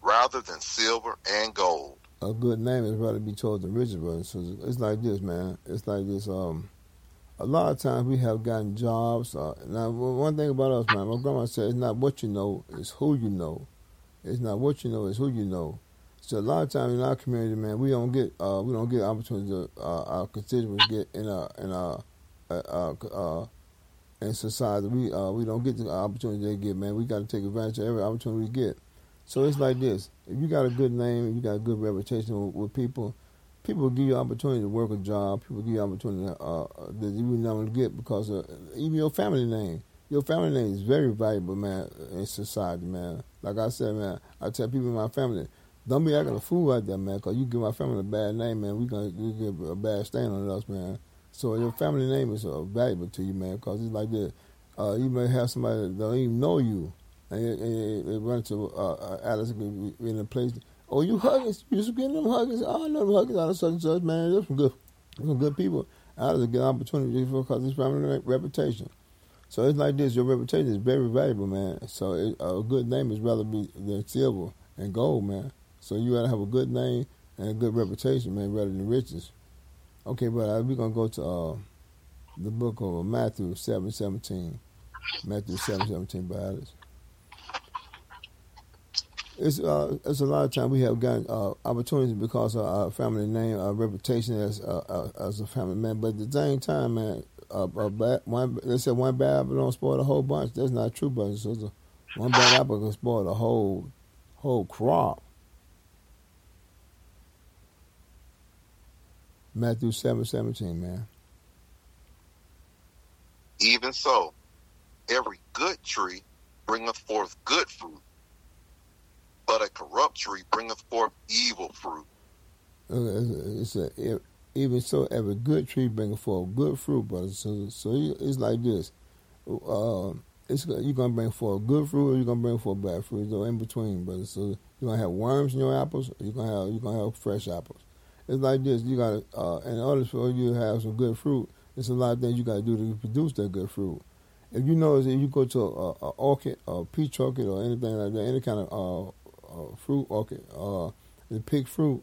rather than silver and gold. A good name is rather be than riches, brother. So it's like this, man. It's like this. Um, a lot of times we have gotten jobs. Uh, now, one thing about us, man, my grandma said, it's not what you know, it's who you know. It's not what you know, it's who you know. So a lot of times in our community, man, we don't get uh, we don't get opportunities that uh, our constituents get in our in our uh, uh, in society. We uh, we don't get the opportunity they get, man. We got to take advantage of every opportunity we get. So it's like this: if you got a good name, you got a good reputation with, with people, people give you opportunity to work a job. People give you opportunity uh, that you never get because of even your family name. Your family name is very valuable, man, in society, man. Like I said, man, I tell people in my family, don't be acting a fool out there, man, because you give my family a bad name, man. We gonna we get a bad stain on us, man. So your family name is uh, valuable to you, man, because it's like this. Uh, you may have somebody that don't even know you, and they run to uh, uh Alice in a place. Oh, you huggers? You just getting them huggers? Oh, I know them huggers out of such and such, man. They're some good, some good people. Alice get opportunity because it's family reputation. So it's like this. Your reputation is very valuable, man. So it, a good name is rather be than silver and gold, man. So you gotta have a good name and a good reputation, man, rather than riches. Okay, but we're gonna go to uh, the book of Matthew seven seventeen. Matthew seven seventeen by Alex. It's uh, it's a lot of time we have gotten uh, opportunities because of our family name, our reputation as uh, uh, as a family man. But at the same time, man, bad, one they said one bad apple don't spoil the whole bunch. That's not true, sisters. One bad apple can spoil the whole whole crop. Matthew seven seventeen, man. Even so, every good tree bringeth forth good fruit, but a corrupt tree bringeth forth evil fruit. It's a, even so, every good tree bringeth forth good fruit, brothers. So, so it's like this. Uh, it's you're gonna bring forth good fruit, or you're gonna bring forth bad fruit. So in between, brothers. So you're gonna have worms in your apples, or you're gonna have you're gonna have fresh apples. It's like this. You gotta, uh, in order for you to have some good fruit, it's a lot of things you gotta do to produce that good fruit. If you notice, if you go to a, a orchid, a peach orchid, or anything like that, any kind of uh, uh, fruit orchid, uh, the pick fruit,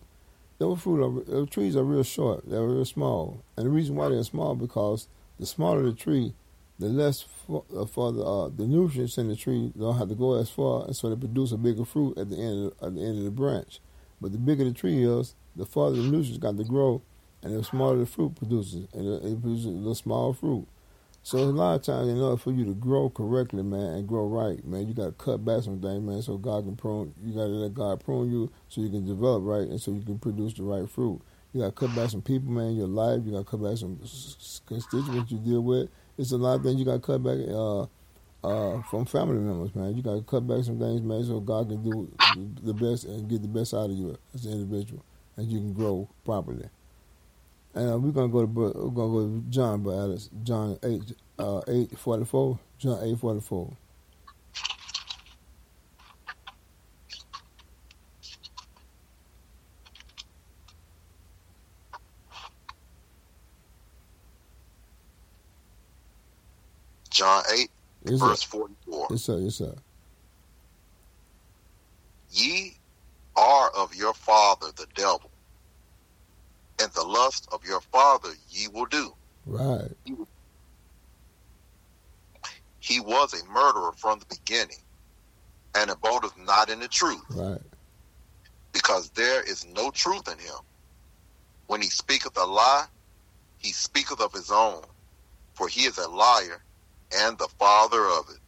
those fruit are, those trees are real short. They're real small, and the reason why they're small because the smaller the tree, the less for, uh, for the uh, the nutrients in the tree don't have to go as far, and so they produce a bigger fruit at the end of, at the end of the branch. But the bigger the tree is, the farther the nutrients got to grow, and the smaller the fruit produces, and it, it produces the small fruit. So a lot of times, in order for you to grow correctly, man, and grow right, man, you got to cut back some things, man, so God can prune. You got to let God prune you, so you can develop right, and so you can produce the right fruit. You got to cut back some people, man, in your life. You got to cut back some constituents you deal with. It's a lot of things you got to cut back uh, uh, from family members, man. You got to cut back some things, man, so God can do the best and get the best out of you as an individual, and you can grow properly. And uh, we're gonna go to we're gonna go to John, but John eight uh, eight forty four, John eight forty four. John 8, Yes, verse 44. Yes, sir. Yes, sir. Ye are of your father the devil, and the lust of your father ye will do. Right. He was a murderer from the beginning, and abodeth not in the truth, Right. because there is no truth in him. When he speaketh a lie, he speaketh of his own, for he is a liar and the father of it.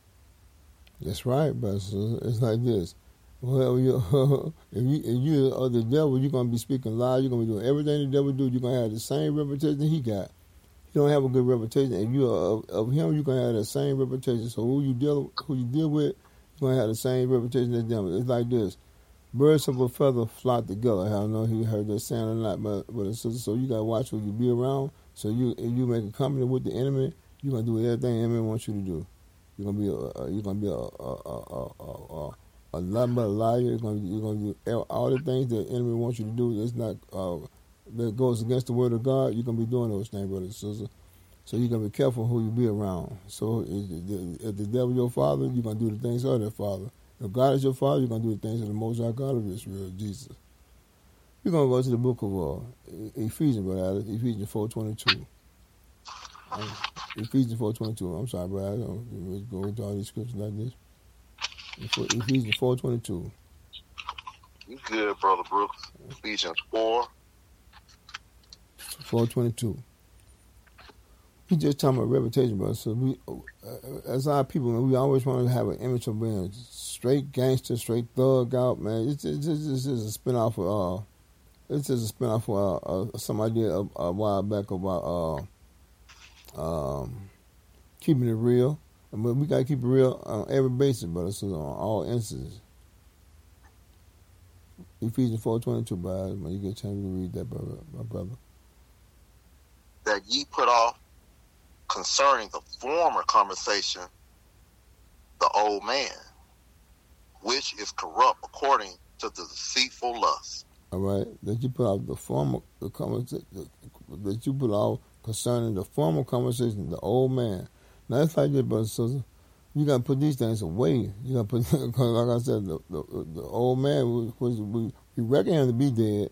That's right, but it's, it's like this. Well, you, if you if you are the devil, you're gonna be speaking lies. You're gonna be doing everything the devil do. You're gonna have the same reputation he got. He don't have a good reputation. If you are of, of him, you're gonna have the same reputation. So who you deal who you deal with, you're gonna have the same reputation as them. It's like this. Birds of a feather flock together. I don't know if you heard that saying or not, but but it's, so you gotta watch who you be around. So you if you make a company with the enemy, you're gonna do everything the enemy wants you to do. You're gonna be a, a you're gonna be a a a a, a, lot but a. You're gonna you're do all- the things that the enemy wants you to do. It's not uh, that goes against the word of God. You're gonna be doing those things, brother and sisters. So you're gonna be careful who you be around. So if the, if the devil your father, you're gonna do the things of their father. If God is your father, you're gonna do the things of the Most High God of Israel, Jesus. We're gonna go to the book of uh, Ephesians, brother. Alex, Ephesians four twenty two. Ephesians four twenty two. I'm sorry, brother. I don't go into all these scriptures like this. Ephesians four twenty two. You good, Brother Brooks. Ephesians 4, Four twenty two. We just talking about reputation, brother. So we, uh, as our people, man, we always want to have an image of being straight gangster, straight thug out, man. It's just, it's just, it's just a spinoff of, uh, it's just a spinoff of uh, uh, some idea a, a while back about uh, um, keeping it real. But we gotta keep it real on every basis, brother. So on all instances. Ephesians four twenty two, brother. When you get a chance to read that, brother, my brother. that ye put off concerning the former conversation the old man, which is corrupt according to the deceitful lust. all right, that you put off the former the conversation that you put out concerning the formal conversation, the old man. It's like this, brother, sister. You gotta put these things away. You gotta put, because like I said, the, the, the old man was, was we, we reckon him to be dead,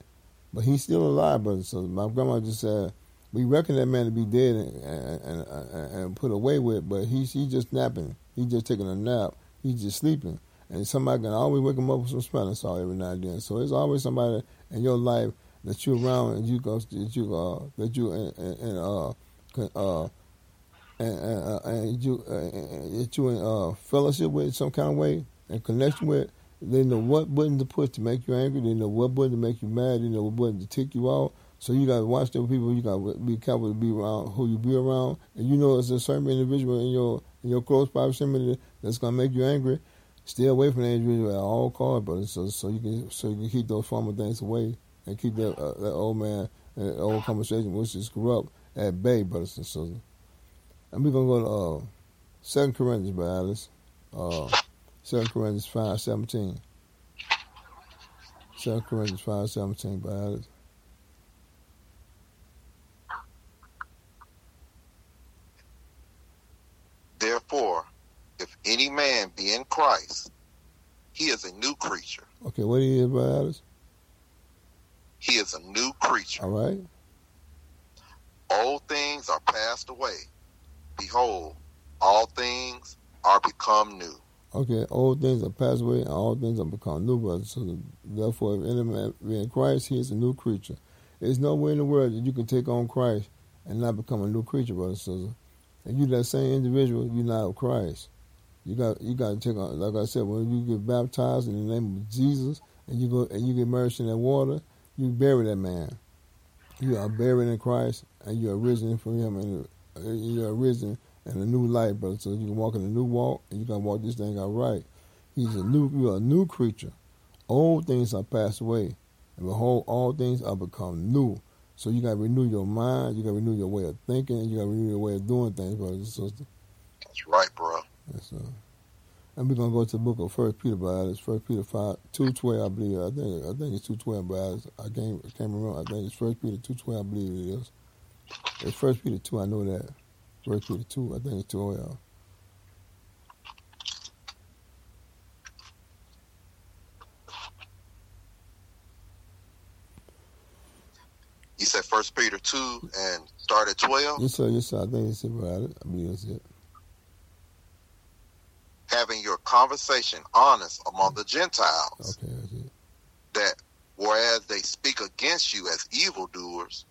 but he's still alive, brother. So my grandma just said, we reckon that man to be dead and and, and, and put away with, but he's he just napping. He's just taking a nap. He's just sleeping, and somebody can always wake him up with some smelling salt every now and then. So there's always somebody in your life that you're around and you go that you uh that you and, and, uh uh and, and, uh, you uh, you in uh fellowship with some kind of way and connection with. They know what button to push to make you angry. They know what button to make you mad. They know what button to tick you off. So you got to watch them people. You got to be careful to be around who you be around. And you know, it's a certain individual in your in your close proximity that's gonna make you angry. Stay away from that individual at all costs, brother. So so you can so you can keep those former things away and keep that uh, that old man that old conversation which is corrupt at bay, brothers and sisters. And we're gonna go to uh, Second Corinthians, by Alex. Uh, Second Corinthians five seventeen. Second Corinthians five seventeen, by Alex. Therefore, if any man be in Christ, he is a new creature. Okay, what he is, by Alex? He is a new creature. All right. Old things are passed away. Behold, all things are become new. Okay, old things are passed away and all things are become new, brothers. So therefore, if any man be in Christ, he is a new creature. There's nowhere in the world that you can take on Christ and not become a new creature, brother sisters. And you that same individual, you're not Christ. You got you got to take on, like I said, when you get baptized in the name of Jesus and you go and you get immersed in that water, you bury that man. You are buried in Christ and you are risen from Him, and you are risen in a new life, brother. So you can walk in a new walk, and you can walk this thing out right. He's a new, you are a new creature. Old things are passed away, and behold, all things are become new. So you got to renew your mind, you got to renew your way of thinking, and you got to renew your way of doing things, brothers and sisters. That's right, bro. Yes, sir. And we're gonna go to the book of First Peter, brothers. First Peter five two twelve, I believe. I think I think it's two twelve, brothers. I can't I can't remember. I think it's First Peter two twelve. I believe it is. It's First Peter two. I know that. First Peter two. I think it's twelve. Oh you said First Peter two and start at twelve. Yes, sir. Yes, sir. I think it's it. I believe that's it. Having your conversation honest among the Gentiles, Okay, that's it. that whereas they speak against you as evildoers,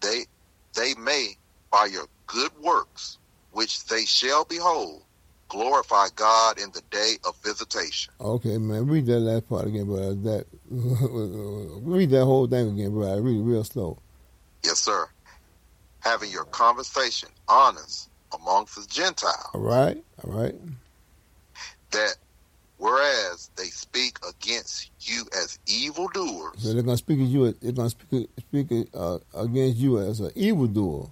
they they may by your good works, which they shall behold, glorify God in the day of visitation. Okay, man. Read that last part again, brother. That read that whole thing again, brother. Read it real slow. Yes, sir. Having your conversation honest amongst the Gentiles, All right. All right. that whereas they speak against you as evildoers, So they're gonna speak at you. They're gonna speak speak uh, against you as an evildoer.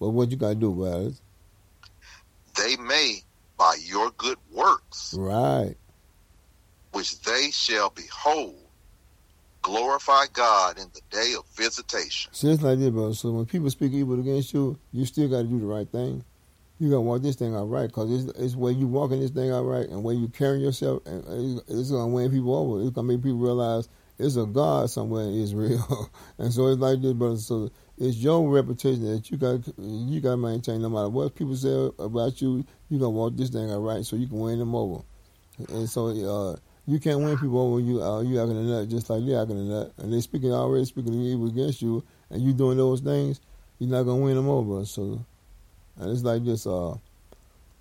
But what you gotta do, brothers? they may by your good works, Right. which they shall behold, glorify God in the day of visitation. So it's like this, brother. So when people speak evil against you, you still got to do the right thing. You got to walk this thing out right, cause it's, it's where you walking this thing out right, and where you carrying yourself, and it's- gonna win people over. It's gonna make people realize it's a God somewhere in Israel, and so it's like this, brother. So it's your reputation that you got you got to maintain, no matter what people say about you. You gonna walk this thing out right, so you can win them over. And so uh, you can't win people over you uh, you acting a nut just like they acting a nut, and they speaking already speaking evil against you, and you doing those things, you're not gonna win them over. So, and it's like this. Uh,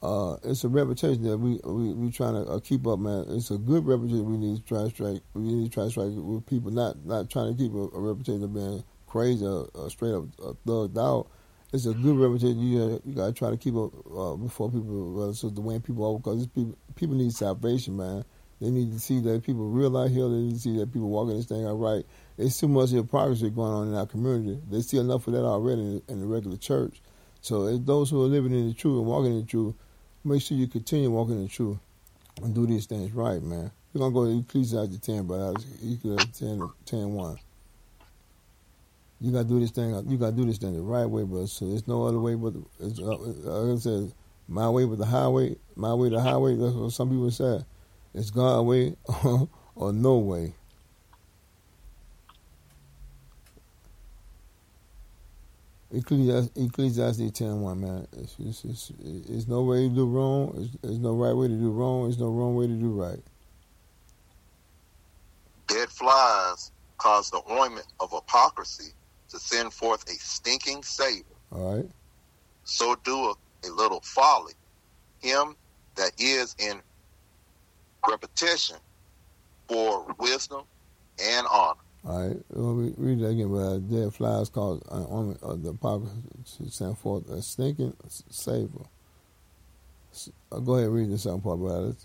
uh, it's a reputation that we we we trying to uh, keep up, man. It's a good reputation. We need to try to strike. We need to try to strike with people, not not trying to keep a, a reputation of being crazy or, or straight up uh, thugged out. It's a good reputation. You you got to try to keep up uh, before people, uh, so to win people over, because people people need salvation, man. They need to see that people real out here. They need to see that people walking this thing out right. It's too much hypocrisy going on in our community. They see enough of that already in the regular church. So those who are living in the truth and walking in the truth, make sure you continue walking in the truth and do these things right, man. We're going to go to Ecclesiastes 10, but Ecclesiastes 10, 10 1. You got to do this thing. You got to do this thing the right way, but so there's no other way but it's, uh, like I said, my way but the highway, my way the highway. That's what some people say. It's God's way or no way. Ecclesiastes, Ecclesiastes 10 1, man. It's, it's, it's, it's no way to do wrong. It's, there's no right way to do wrong. There's no wrong way to do right. Dead flies cause the ointment of hypocrisy to send forth a stinking savor. All right? So doeth a little folly him that is in repetition for wisdom and honor. All right, well, we read that again. But uh, dead flies cause uh, on uh, the hypocrisy to send forth a stinking savor. Uh, go ahead, and read the second part about it.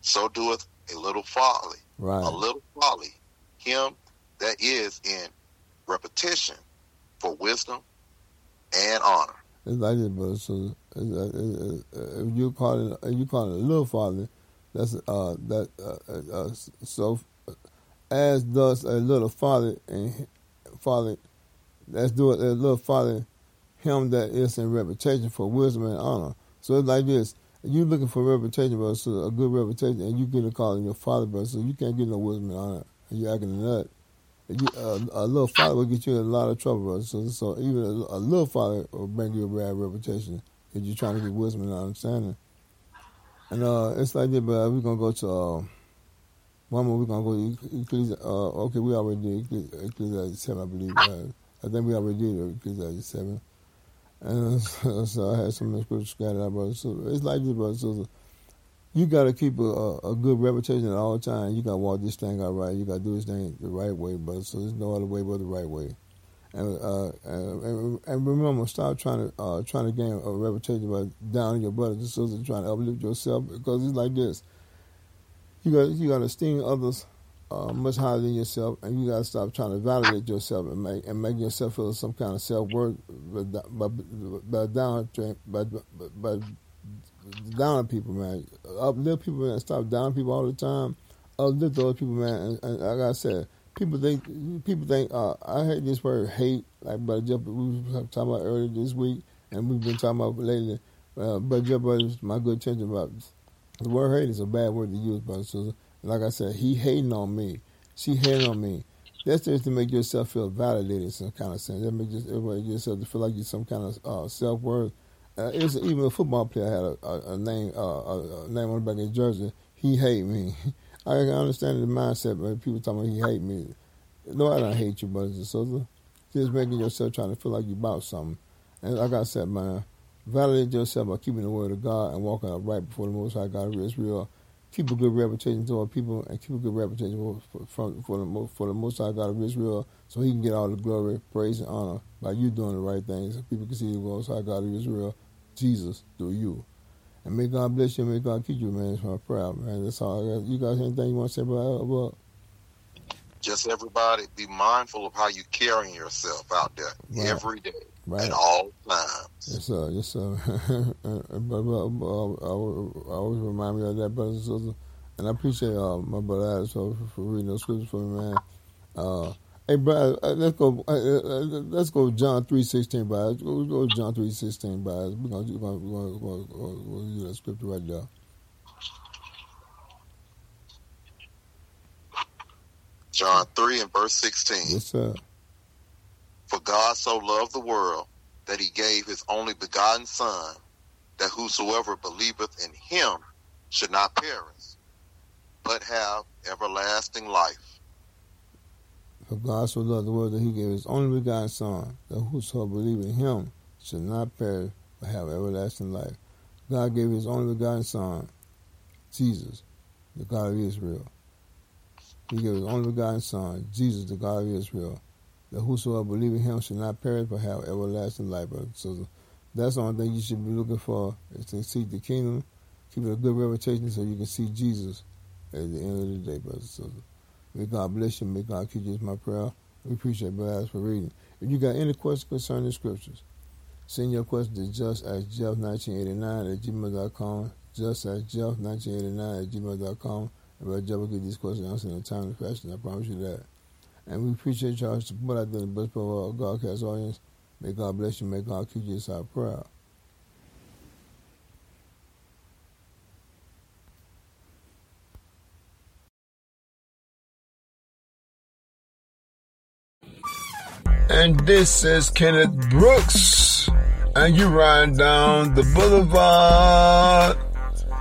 So doeth a little folly, Right. a little folly him that is in repetition for wisdom and honor. It's like this, but so uh, uh, if you call it, if you call it a little folly, that's uh that uh, uh, uh, so as does a little father and father, that's do it a little father, him that is in reputation for wisdom and honor. So it's like this. You looking for reputation, brother, so a good reputation, and you get a call in your father, brother, so you can't get no wisdom and honor, and you acting a nut. You, uh, a little father will get you in a lot of trouble, brother. So, so even a, a little father will bring you a bad reputation if you're trying to get wisdom and understanding. And uh, it's like that, but we're gonna go to uh, one more. We're gonna go to Ecclesi- uh, Okay, we already did Ecclesi- Ecclesiastes seven, I believe. Uh, I think we already did Ecclesiastes seven. And uh, so I had some scriptures scattered out, brother. So it's like this, brother. So you got to keep a, a, good reputation at all times. You got to walk this thing out right. You got to do this thing the right way, brother. So there's no other way but the right way. And uh, and, and remember, stop trying to uh, trying to gain a reputation by downing your brothers and sisters, trying to uplift yourself because it's like this. You got you got to esteem others uh, much higher than yourself, and you got to stop trying to validate yourself and make and make yourself feel some kind of self worth by by by down by, by, by downing people, man. Uplift people, man. Stop downing people all the time. Uplift those people, man. And, and like I said, people think people think uh, I hate this word hate. Like Brother Jeff, we were talking about earlier this week, and we've been talking about lately. Uh, Brother Jeff, brothers, my good attention about the word hate is a bad word to use, brother. So, like I said, he hating on me. She hating on me. That's just to make yourself feel validated in some kind of sense. That makes everybody yourself to feel like you're some kind of uh, self worth. Uh, it's even a football player had a, a, a name uh, a, a name on the back of jersey. He hate me. I can understand the mindset, but people talking about he hate me. No, I don't hate you, brothers and sisters. Just making yourself trying to feel like you about something. And like I said, man, validate yourself by keeping the word of God and walking upright before the Most High God of Israel. Keep a good reputation toward people and keep a good reputation for, for, for, the, for the Most High God of Israel so he can get all the glory, praise, and honor by you doing the right things. So people can see the Most High God of Israel, Jesus, through you. And may God bless you. May God keep you, man. It's my prayer, man. That's all I got. You guys anything you want to say about, about Just everybody be mindful of how you carrying yourself out there Right. every day right? at all times. Yes, sir. Yes, sir. but, but, but, I always- I always remind me of that, brothers and sisters. And I appreciate uh, my brother Alex for, for reading those scriptures for me, man. Uh, hey, brother, uh, let's go. Uh, uh, let's go. John three sixteen, brother. Let's go, let's go to John three sixteen, brother. We're gonna, we're gonna, we're gonna, we're gonna, use that scripture right there. John 3 and verse 16. Yes, sir. For God so loved the world that he gave his only begotten Son, that whosoever believeth in him should not perish, but have everlasting life. For God so loved the world that He gave His only begotten Son, that whosoever believeth in Him should not perish but have everlasting life. God gave His only begotten Son, Jesus, the God of Israel. He gave His only begotten Son, Jesus, the God of Israel, that whosoever believe in Him should not perish but have everlasting life. So that's the only thing you should be looking for is to seek the kingdom, keep a good reputation so you can see Jesus at the end of the day, brothers and sisters. May God bless you. May God keep you is my prayer. We appreciate Brother Alex for reading. If you got any questions concerning the scriptures, send your question to just at jeff1989 at gmail.com. Just at jeff1989 at gmail.com. And Brother Jeff will get these questions answered in a timely fashion. I promise you that. And we appreciate y'all's support out there in the best part of our Godcast audience. May God bless you. May God keep you our prayer. And this is Kenneth Brooks. And you riding down the boulevard.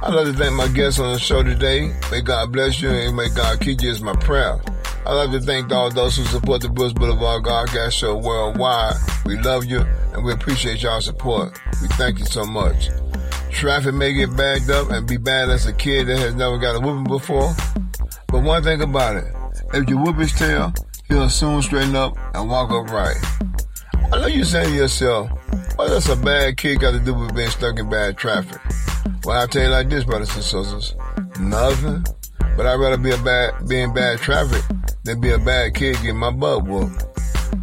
I'd like to thank my guests on the show today. May God bless you and may God keep you is my prayer. I'd like to thank all those who support the Brooks Boulevard Godcast Show worldwide. We love you and we appreciate y'all support. We thank you so much. Traffic may get backed up and be bad as a kid that has never got a whooping before. But one thing about it, if you whoop his tail, he'll soon straighten up and walk upright. I know you're saying to yourself, what does a bad kid got to do with being stuck in bad traffic? Well, I'll tell you like this, brothers and sisters. Nothing. But I'd rather be a bad, be in bad traffic than be a bad kid getting my butt whooped.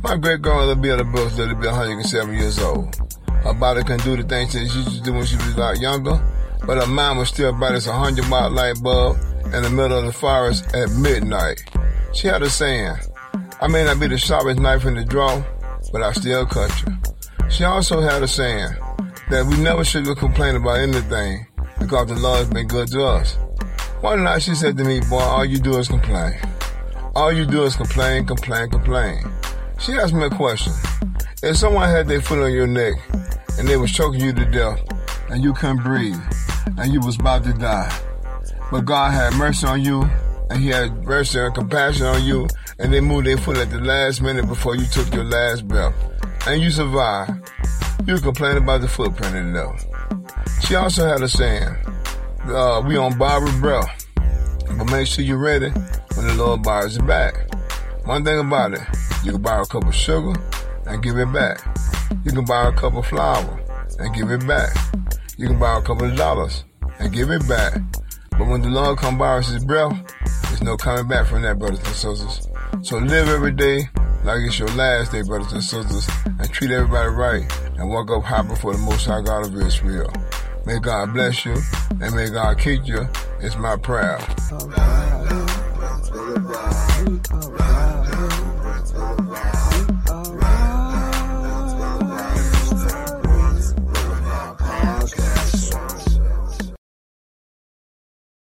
My great grandmother be the books lived to be 107 years old. Her body couldn't do the things that she used to do when she was a lot younger, but her mind was still bright as a 100 watt light bulb in the middle of the forest at midnight. She had a saying, I may not be the sharpest knife in the drawer, but I still cut you. She also had a saying that we never should complain about anything because the Lord's been good to us. One night she said to me, boy, all you do is complain. All you do is complain, complain, complain. She asked me a question. If someone had their foot on your neck and they was choking you to death and you couldn't breathe and you was about to die, but God had mercy on you and he had mercy and compassion on you and they moved their foot at the last minute before you took your last breath and you survived, you complain about the footprint in there. She also had a saying, uh, we on Barbara breath, but make sure you're ready when the Lord borrows it back. One thing about it, you can borrow a cup of sugar and give it back. You can borrow a cup of flour and give it back. You can borrow a couple of dollars and give it back. But when the Lord comes borrows his breath, there's no coming back from that, brothers and sisters. So live every day like it's your last day, brothers and sisters, and treat everybody right and walk up high before the Most High God of Israel. May God bless you and may God keep you. It's my prayer.